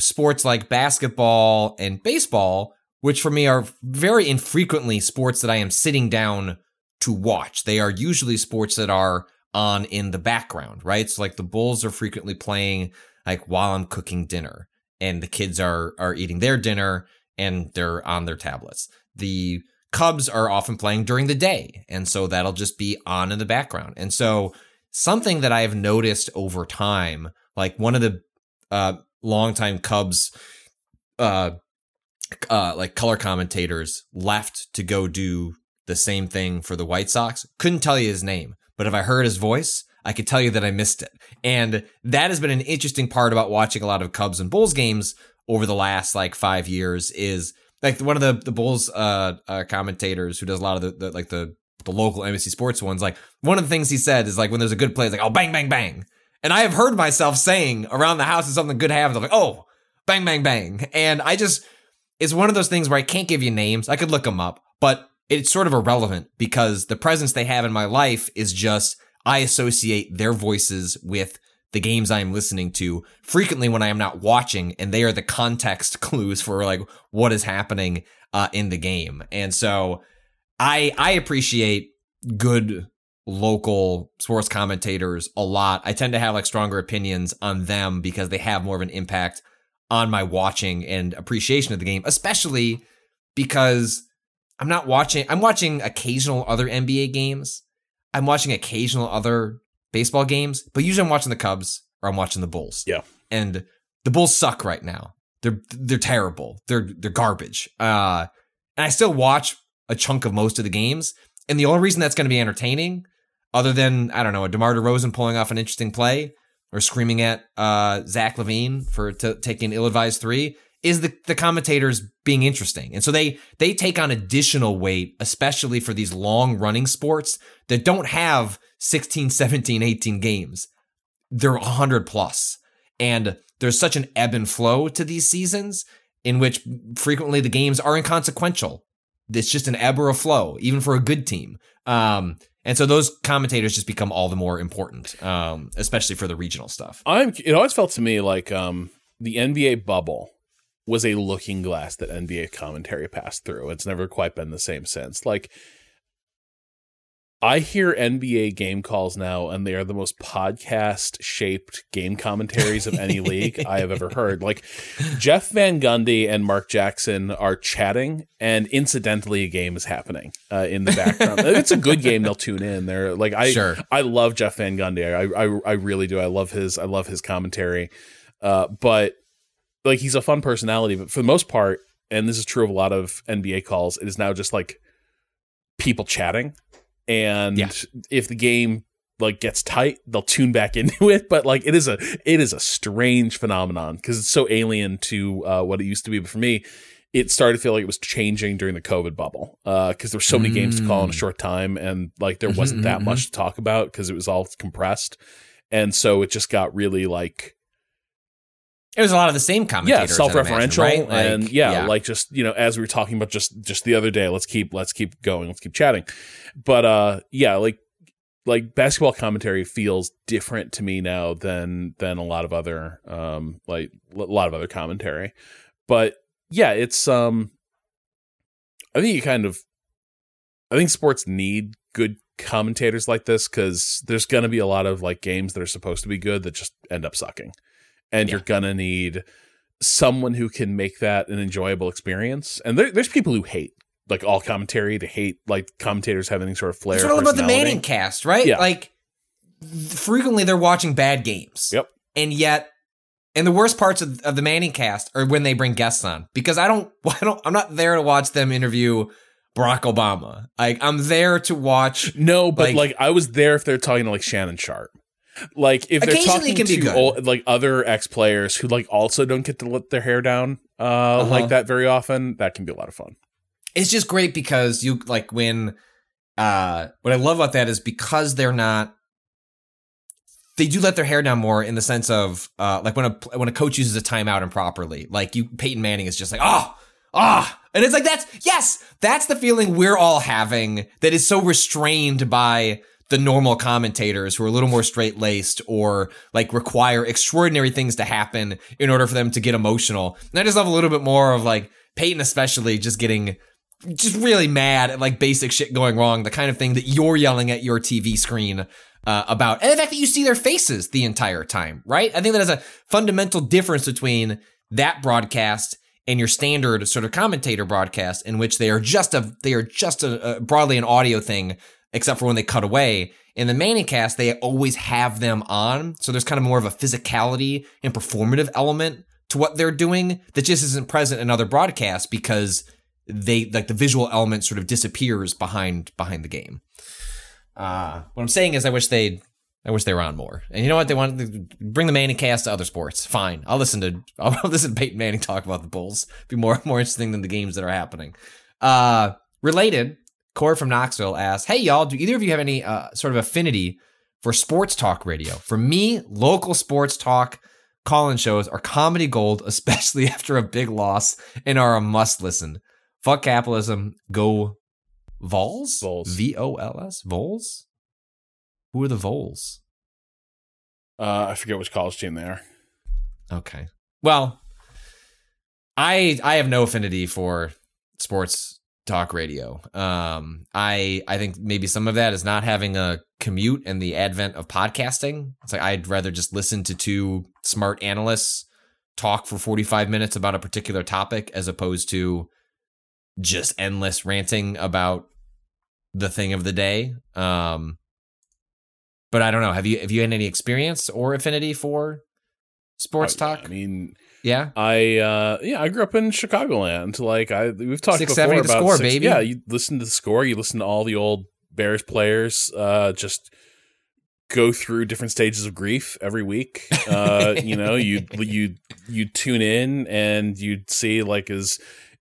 sports like basketball and baseball, which for me are very infrequently sports that I am sitting down to watch, they are usually sports that are on in the background, right? So like the Bulls are frequently playing like while I'm cooking dinner and the kids are are eating their dinner and they're on their tablets. The Cubs are often playing during the day, and so that'll just be on in the background. And so something that I have noticed over time, like one of the uh longtime Cubs uh uh like color commentators left to go do the same thing for the White Sox. Couldn't tell you his name, but if I heard his voice, I could tell you that I missed it. And that has been an interesting part about watching a lot of Cubs and Bulls games over the last like 5 years is like one of the the Bulls uh, uh commentators who does a lot of the, the like the the local NBC Sports ones like one of the things he said is like when there's a good play it's like oh bang bang bang. And I have heard myself saying around the house if something good happens I'm like oh bang bang bang. And I just it's one of those things where I can't give you names. I could look them up, but it's sort of irrelevant because the presence they have in my life is just I associate their voices with the games I am listening to frequently when I am not watching, and they are the context clues for like what is happening uh, in the game. And so I I appreciate good local sports commentators a lot. I tend to have like stronger opinions on them because they have more of an impact on my watching and appreciation of the game, especially because I'm not watching I'm watching occasional other NBA games. I'm watching occasional other baseball games, but usually I'm watching the Cubs or I'm watching the Bulls. Yeah. And the Bulls suck right now. They're they're terrible. They're they're garbage. Uh and I still watch a chunk of most of the games. And the only reason that's going to be entertaining, other than I don't know, a DeMar DeRozan pulling off an interesting play or screaming at uh, Zach LaVine for t- taking ill-advised three, is the the commentators being interesting. And so they they take on additional weight, especially for these long-running sports that don't have 16, 17, 18 games. They're 100 plus. And there's such an ebb and flow to these seasons in which frequently the games are inconsequential. It's just an ebb or a flow, even for a good team. Um, and so those commentators just become all the more important, um, especially for the regional stuff. I'm. It always felt to me like um, the NBA bubble was a looking glass that NBA commentary passed through. It's never quite been the same since. Like I hear NBA game calls now, and they are the most podcast shaped game commentaries of any league I have ever heard. Like Jeff Van Gundy and Mark Jackson are chatting, and incidentally, a game is happening uh, in the background. if it's a good game, they'll tune in. They're like, I, Sure. I love Jeff Van Gundy. I, I, I really do. I love his, I love his commentary. Uh, but like, he's a fun personality. But for the most part, and this is true of a lot of NBA calls, it is now just like people chatting and Yeah. if the game like gets tight they'll tune back into it but like it is a it is a strange phenomenon because it's so alien to uh, what it used to be but for me it started to feel like it was changing during the covid bubble because there were so many games to call in a Mm. short time and like there Mhm, wasn't that mhm, much to talk about because it was all compressed and so it just got really like It was a lot of the same yeah commentators. I'd self-referential imagine, right? Like, and yeah, like just you know as we were talking about just just the other day let's keep let's keep going let's keep chatting but uh yeah like like basketball commentary feels different to me now than than a lot of other um like a lot of other commentary but yeah it's um i think you kind of i think sports need good commentators like this because there's gonna be a lot of like games that are supposed to be good that just end up sucking and Yeah. you're gonna need someone who can make that an enjoyable experience and there, there's people who hate like all commentary they hate like commentators having any sort of flair It's all about the. Manning cast, right? Yeah. Like frequently they're watching bad games. Yep. And yet and the worst parts of, of the Manning cast are when they bring guests on because I don't I don't I'm not there to watch them interview Barack Obama. Like I'm there to watch No, but Like- like, I was there if they're talking to like Shannon Sharpe. Like if they're talking to old, like other ex players who like also don't get to let their hair down uh, Uh-huh. like that very often, that can be a lot of fun. it's just great because you like when uh what I love about that is because they're not they do let their hair down more in the sense of uh like when a when a coach uses a timeout improperly. Like you Peyton Manning is just like, "Oh, ah." And it's like that's yes, that's the feeling we're all having that is so restrained by the normal commentators who are a little more straight laced or like require extraordinary things to happen in order for them to get emotional. And I just love a little bit more of like Peyton, especially just getting just really mad at like basic shit going wrong, the kind of thing that you're yelling at your TV screen uh, about, and the fact that you see their faces the entire time, right? I think that is a fundamental difference between that broadcast and your standard sort of commentator broadcast, in which they are just a they are just a, a broadly an audio thing, except for when they cut away. In the Manning cast, they always have them on, so there's kind of more of a physicality and performative element to what they're doing that just isn't present in other broadcasts because they like the visual element sort of disappears behind behind the game. Uh, what I'm saying is, I wish they'd, I wish they were on more. And you know what? They want to bring the Manning cast to other sports. Fine, I'll listen to, I'll listen to Peyton Manning talk about the Bulls. Be more more interesting than the games that are happening. Uh, related, Corey from Knoxville asks, "Hey y'all, do either of you have any uh, sort of affinity for sports talk radio? For me, local sports talk." Call-in shows are comedy gold, especially after a big loss, and are a must listen. Fuck capitalism. Go Vols? Vols. V O L S? Vols? Who are the Vols? Uh, I forget which college team they are. Okay. Well, I I have no affinity for sports talk radio. Um I I think maybe some of that is not having a commute and the advent of podcasting. It's like I'd rather just listen to two smart analysts talk for 45 minutes about a particular topic as opposed to just endless ranting about the thing of the day. Um but I don't know. Have you have you had any experience or affinity for sports Oh, yeah, talk? I mean, yeah. I uh yeah, I grew up in Chicagoland. Like I we've talked 670 before the about score, six- baby. Yeah, you listen to the score, you listen to all the old Bears players uh just go through different stages of grief every week. Uh you know, you you you tune in and you'd see like is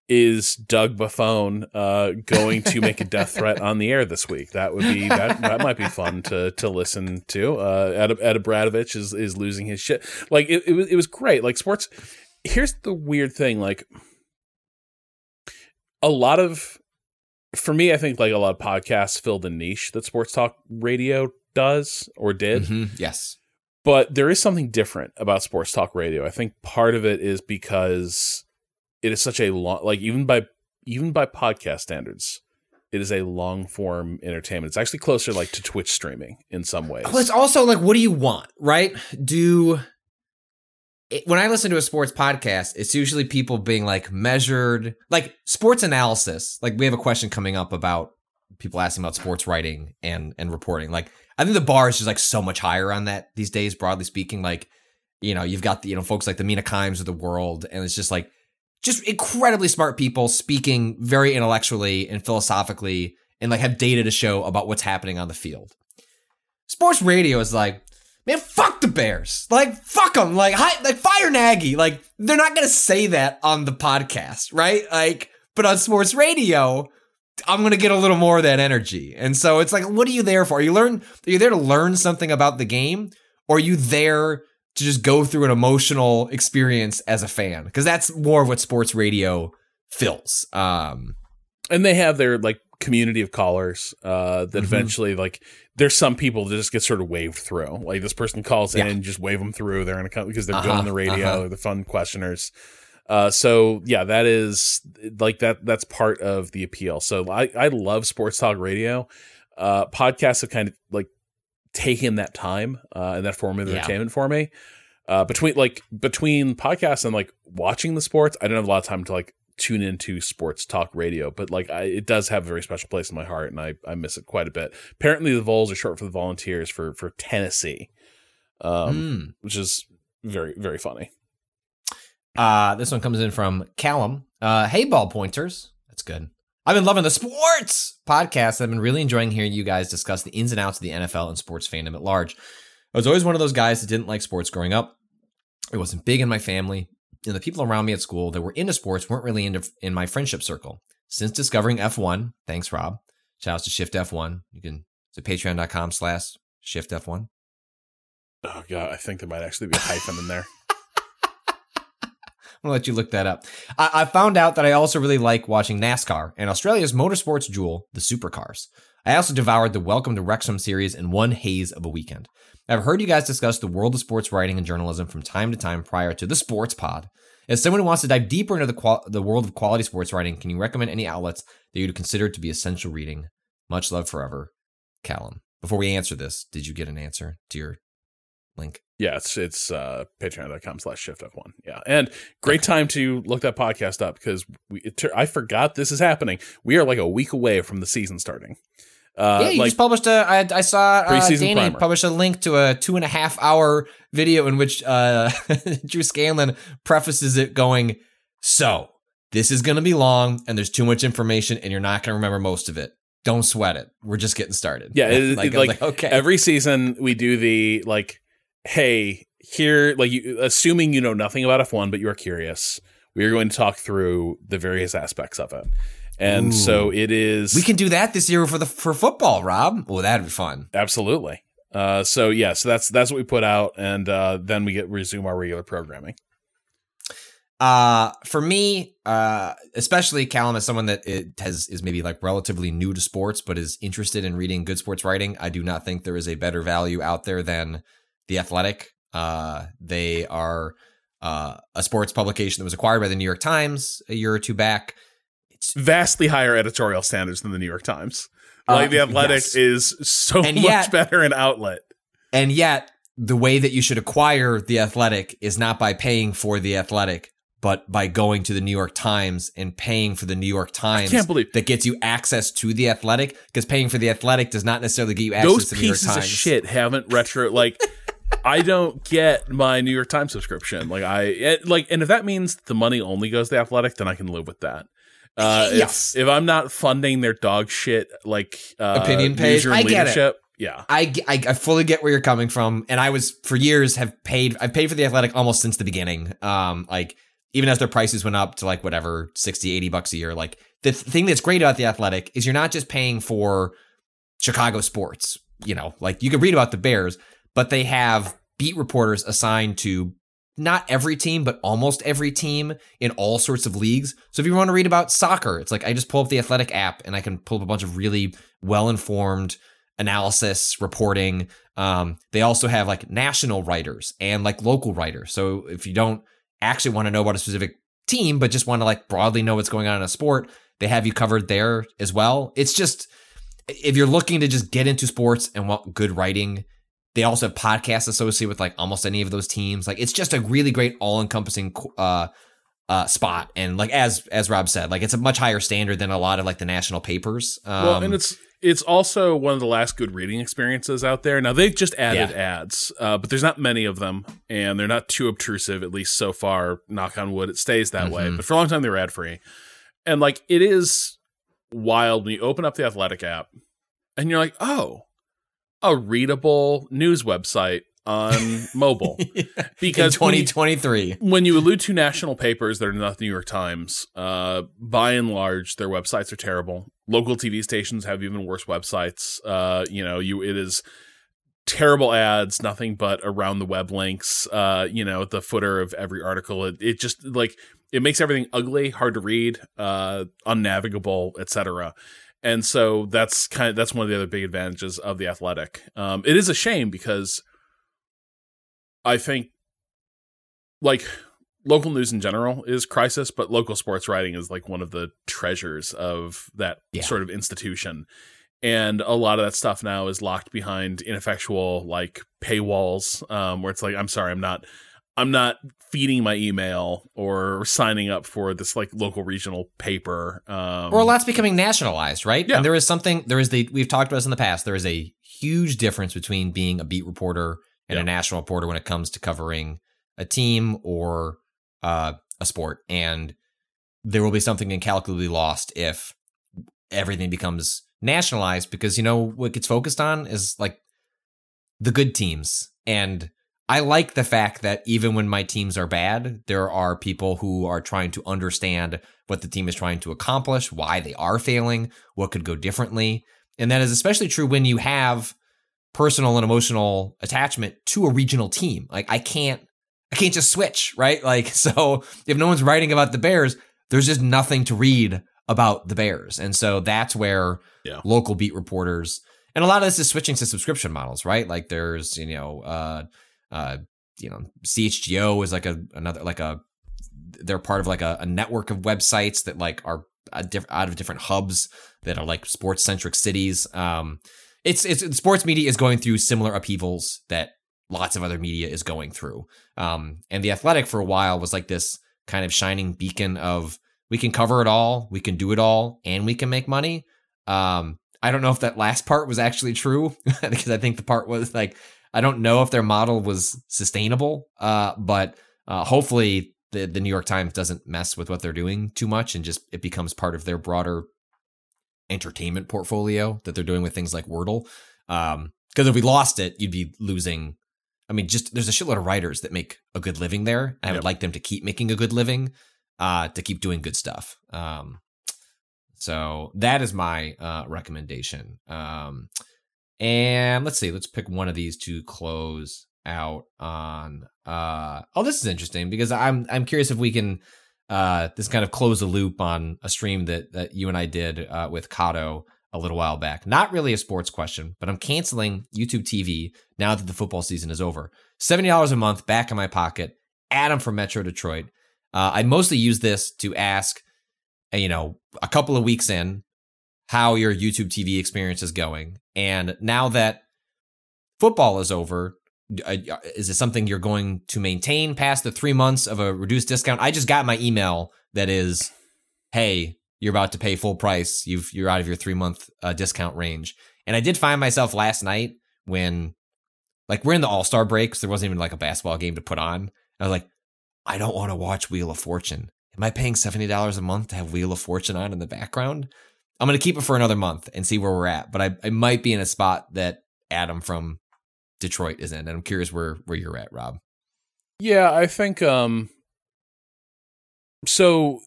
is Doug Buffone uh going to make a death threat on the air this week? That would be that that might be fun to to listen to. Uh Ed, Ed Bradovich is is losing his shit. Like it, it was it was great. Like sports here's the weird thing like a lot of for me i think like a lot of podcasts fill the niche that sports talk radio does or did Mhm, Yes. but there is something different about sports talk radio i think part of it is because it is such a long like even by even by podcast standards, it is a long form entertainment. It's actually closer like to Twitch streaming in some ways. Well, it's also like, what do you want, right? Do it, when I listen to a sports podcast, it's usually people being like measured, like sports analysis. Like we have a question coming up about people asking about sports writing and and reporting. Like I think the bar is just like so much higher on that these days, broadly speaking. Like you know, you've got the you know folks like the Mina Kimes of the world, and it's just like just incredibly smart people speaking very intellectually and philosophically, and like have data to show about what's happening on the field. Sports radio is like, man, fuck the Bears. Like, fuck them. Like, hi, like fire Nagy. Like, they're not gonna say that on the podcast, right? Like, but on sports radio, I'm gonna get a little more of that energy. And so it's like, what are you there for? Are you learn? Are you there to learn something about the game, or are you there to just go through an emotional experience as a fan? Because that's more of what sports radio fills. Um, and they have their like community of callers uh, that Mhm. eventually like there's some people that just get sort of waved through. Like this person calls Yeah. in, just wave them through. They're gonna come because they're good Uh-huh, on the radio. uh-huh. They're the fun questioners. Uh, so yeah, that is like that. That's part of the appeal. So I I love sports talk radio. Uh, podcasts have kind of like taken that time uh, and that form of Yeah. entertainment for me. Uh, between like between podcasts and like watching the sports, I don't have a lot of time to like tune into sports talk radio, but like I, it does have a very special place in my heart, and I I miss it quite a bit. Apparently, the Vols are short for the Volunteers for for Tennessee, um, mm. which is very very funny. Uh, this one comes in from Callum. Uh, hey, ball pointers. That's good. I've been loving the sports podcast. I've been really enjoying hearing you guys discuss the ins and outs of the NFL and sports fandom at large. I was always one of those guys that didn't like sports growing up. It wasn't big in my family, and the people around me at school that were into sports weren't really into in my friendship circle. Since discovering F1, thanks Rob. Shout out to Shift F1. You can it's patreon.com slash shift F1. Oh god, I think there might actually be a hyphen in there. I'm gonna let you look that up. I, I found out that I also really like watching NASCAR and Australia's motorsports jewel, the supercars. I also devoured the Welcome to Wrexham series in one haze of a weekend. I've heard you guys discuss the world of sports writing and journalism from time to time prior to the Sports Pod. As someone who wants to dive deeper into the qual- the world of quality sports writing, can you recommend any outlets that you'd consider to be essential reading? Much love forever, Callum. Before we answer this, did you get an answer to your link? Yeah, it's it's uh, patreon.com slash shift F1. Yeah. And great time to look that podcast up because we, it, I forgot this is happening. We are like a week away from the season starting. Uh, yeah, you like just published a. I, I saw uh, Danny primer. published a link to a two and a half hour video in which uh, Drew Scanlon prefaces it, going, "So this is going to be long, and there's too much information, and you're not going to remember most of it. Don't sweat it. We're just getting started." Yeah, it- like, it- was like, okay, every season we do the like, hey, here, like, you, assuming you know nothing about F1, but you are curious, we are going to talk through the various aspects of it. And Ooh. so it is. we can do that this year for the for football, Rob. Oh, that'd be fun. absolutely. Uh, so yeah, so that's that's what we put out, and uh, then we get resume our regular programming. Uh, for me, uh, especially Callum as someone that it has is maybe like relatively new to sports, but is interested in reading good sports writing. I do not think there is a better value out there than the Athletic. Uh, they are uh, a sports publication that was acquired by the New York Times a year or two back. It's Vastly higher editorial standards than the New York Times. Uh, Like the Athletic yes. is so And much yet- better an outlet. and yet the way that you should acquire the Athletic is not by paying for the Athletic, but by going to the New York Times and paying for the New York Times. I can't believe- that gets you access to the Athletic because paying for the Athletic does not necessarily get you access Those to the New York pieces Times. of shit haven't retro like. I don't get my New York Times subscription. Like I it, like, and if that means the money only goes to the Athletic, then I can live with that. Uh, Yes. If, I'm not funding their dog shit like uh, Opinion page, I get it. leadership, yeah, I, I, I fully get where you're coming from, and I was for years have paid. I've paid for the Athletic almost since the beginning. Um, like even as their prices went up to like whatever 60, 80 bucks a year. Like the th- thing that's great about the Athletic is you're not just paying for Chicago sports. You know, like you can read about the Bears, but they have beat reporters assigned to not every team, but almost every team in all sorts of leagues. So if you want to read about soccer, it's like I just pull up the Athletic app and I can pull up a bunch of really well informed analysis, reporting. Um, they also have like national writers and like local writers. So if you don't actually want to know about a specific team, but just want to like broadly know what's going on in a sport, they have you covered there as well. It's just if you're looking to just get into sports and want good writing, they also have podcasts associated with like almost any of those teams. Like it's just a really great all encompassing uh, uh, spot. And like as as Rob said, like it's a much higher standard than a lot of like the national papers. Um, well, and it's it's also one of the last good reading experiences out there. Now they've just added yeah. ads, uh, but there's not many of them, and they're not too obtrusive. At least so far, knock on wood, it stays that mm-hmm. way. But for a long time, they were ad free, and like it is wild when you open up the Athletic app, and you're like, oh, a readable news website on mobile. Because in 2023 when you, when you, allude to national papers that are not the new york times uh, by and large their websites are terrible. Local tv stations have even worse websites. Uh, you know you it is terrible ads nothing but around the web links. Uh, you know the footer of every article. It, it just like it makes everything ugly hard to read uh, unnavigable etc and so that's kind of that's one of the other big advantages of the athletic um, it is a shame because I think like local news in general is crisis, but local sports writing is like one of the treasures of that yeah. sort of institution. And a lot of that stuff now is locked behind ineffectual like paywalls, um, where it's like, I'm sorry, I'm not, I'm not feeding my email or signing up for this like local regional paper. Um, or a lot's becoming nationalized, right? Yeah. And there is something, there is the, we've talked about this in the past, there is a huge difference between being a beat reporter and a national reporter when it comes to covering a team or uh, a sport. And there will be something incalculably lost if everything becomes nationalized because, you know, what gets focused on is like the good teams. And I like the fact that even when my teams are bad, there are people who are trying to understand what the team is trying to accomplish, why they are failing, what could go differently. And that is especially true when you have personal and emotional attachment to a regional team. Like I can't I can't just switch, right? Like so if no one's writing about the Bears, there's just nothing to read about the Bears. And so that's where yeah. local beat reporters and a lot of this is switching to subscription models, right? Like there's, you know, uh uh you know, CHGO is like a another like a they're part of like a, a network of websites that like are diff- out of different hubs that are like sports centric cities. Um, it's it's sports media is going through similar upheavals that lots of other media is going through. Um, and the Athletic for a while was like this kind of shining beacon of we can cover it all, we can do it all, and we can make money. Um, I don't know if that last part was actually true because I think the part was like I don't know if their model was sustainable. Uh, but uh, hopefully the the New York Times doesn't mess with what they're doing too much and just it becomes part of their broader entertainment portfolio that they're doing with things like Wordle. Um, because if we lost it, you'd be losing. I mean, just there's a shitload of writers that make a good living there. I yep. would like them to keep making a good living, uh, to keep doing good stuff. Um, so that is my uh, recommendation. Um, and let's see, let's pick one of these to close out on. Uh, oh, this is interesting because I'm I'm curious if we can uh, this kind of close the loop on a stream that that you and I did uh, with Kato a little while back. Not really a sports question, but I'm canceling YouTube TV now that the football season is over. Seventy dollars a month back in my pocket. Adam from Metro Detroit. Uh, I mostly use this to ask, you know, a couple of weeks in, how your YouTube TV experience is going, and now that football is over, uh, is it something you're going to maintain past the three months of a reduced discount? I just got my email that is, hey, you're about to pay full price. You've you're out of your three month uh, discount range. And I did find myself last night when, like, we're in the All Star breaks. There wasn't even like a basketball game to put on. I was like, I don't want to watch Wheel of Fortune. Am I paying seventy dollars a month to have Wheel of Fortune on in the background? I'm gonna keep it for another month and see where we're at. But I, I might be in a spot that Adam from Detroit is in. And I'm curious where where you're at, Rob. Yeah, I think um so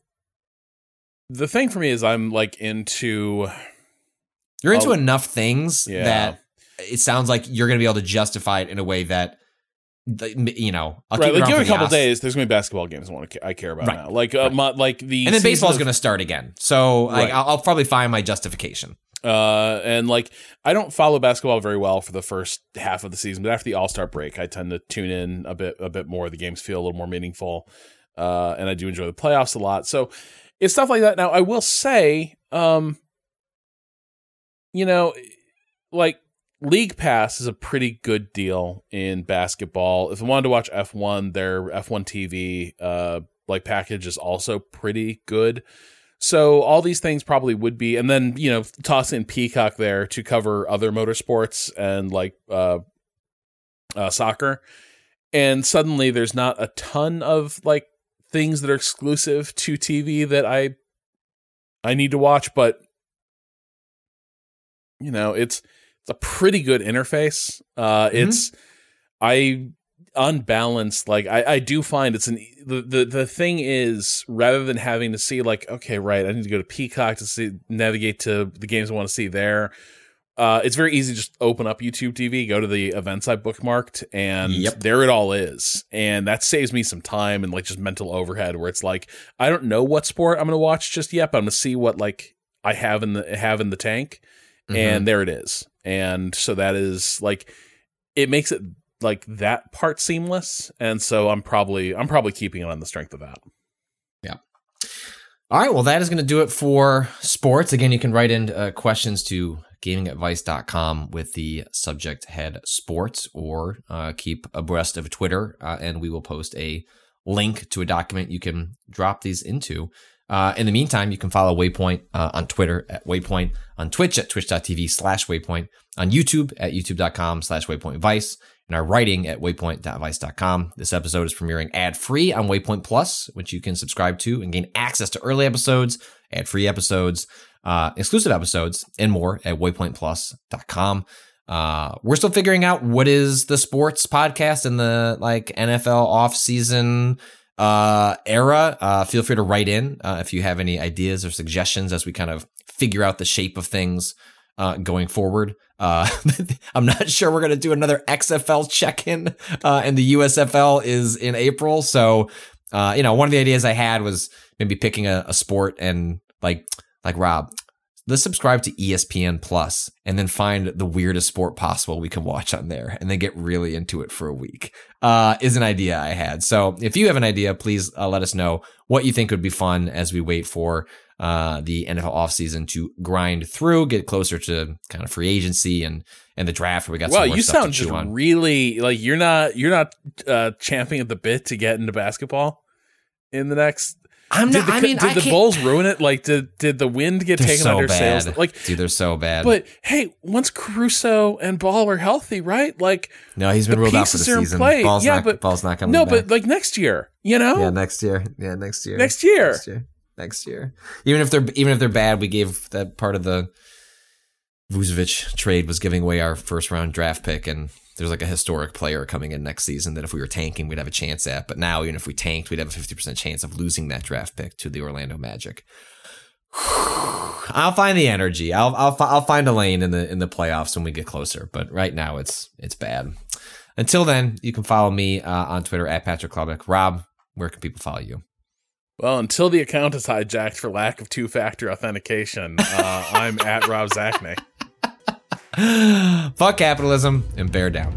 the thing for me is I'm like into You're into enough things yeah. that it sounds like you're going to be able to justify it in a way that you know, I'll right? Like give it a couple days. There's gonna be basketball games I want to I care about right. now. Like uh, right. my, like the and then baseball baseball's gonna start again. So right. I'll, I'll, probably find my justification. Uh, and like I don't follow basketball very well for the first half of the season, but after the All Star break, I tend to tune in a bit a bit more. The games feel a little more meaningful. uh, and I do enjoy the playoffs a lot. So it's stuff like that. Now, I will say, um, you know, like League Pass is a pretty good deal in basketball. If I wanted to watch F1, their F1 TV uh, like package is also pretty good. So all these things probably would be, and then you know, toss in Peacock there to cover other motorsports and like uh, uh, soccer, and suddenly there's not a ton of like things that are exclusive to TV that I I need to watch, but you know, it's it's a pretty good interface. Uh, mm-hmm. It's I unbalanced. Like I, I do find it's an the, the the thing is rather than having to see like okay right I need to go to Peacock to see navigate to the games I want to see there. Uh, it's very easy to just open up YouTube TV, go to the events I bookmarked, and yep. there it all is. And that saves me some time and like just mental overhead where it's like I don't know what sport I'm gonna watch just yet, but I'm gonna see what like I have in the have in the tank, mm-hmm. and there it is. And so that is like it makes it like that part seamless. And so i'm probably i'm probably keeping it on the strength of that. Yeah. All right. Well that is going to do it for sports. Again you can write in uh, questions to gamingadvice.com with the subject head sports or uh, keep abreast of twitter uh, and we will post a link to a document you can drop these into uh, in the meantime, you can follow Waypoint uh, on Twitter at Waypoint, on Twitch at twitch.tv slash Waypoint, on YouTube at youtube.com slash Waypoint Vice, and our writing at waypoint.vice.com. This episode is premiering ad free on Waypoint Plus, which you can subscribe to and gain access to early episodes, ad free episodes, uh, exclusive episodes, and more at waypointplus.com. Uh, we're still figuring out what is the sports podcast in the like NFL off season uh, era. Uh, feel free to write in uh, if you have any ideas or suggestions as we kind of figure out the shape of things uh, going forward. Uh, I'm not sure we're going to do another XFL check in, uh, and the USFL is in April. So, uh, you know, one of the ideas I had was maybe picking a, a sport and like, like Rob, let's subscribe to ESPN Plus and then find the weirdest sport possible we can watch on there and then get really into it for a week. Uh, is an idea I had. So if you have an idea, please uh, let us know what you think would be fun as we wait for uh, the NFL offseason to grind through, get closer to kind of free agency and and the draft. We got well, you sound just on. really like you're not you're not uh, champing at the bit to get into basketball in the next. I'm not. The, I mean, did I the Bulls ruin it? Like, did did the wind get taken so under bad. sails? Like, dude, they're so bad. But hey, once Caruso and Ball are healthy, right? Like, no, he's been ruled out for the season. Play. Ball's yeah, not, but Ball's not coming. Back No, back. but like next year, you know? Yeah, next year. Yeah, next year. Next year. Next year next year. Even if they're even if they're bad, we gave that part of the Vucevic trade was giving away our first round draft pick, and there's like a historic player coming in next season that if we were tanking, we'd have a chance at. But now, even if we tanked, we'd have a fifty percent chance of losing that draft pick to the Orlando Magic. I'll find the energy. I'll I'll I'll find a lane in the in the playoffs when we get closer. But right now, it's it's bad. Until then, you can follow me uh, on Twitter at Patrick Klepek. Rob, where can people follow you? Well, until the account is hijacked for lack of two factor authentication, uh, I'm at Rob Zacny. Fuck capitalism and bear down.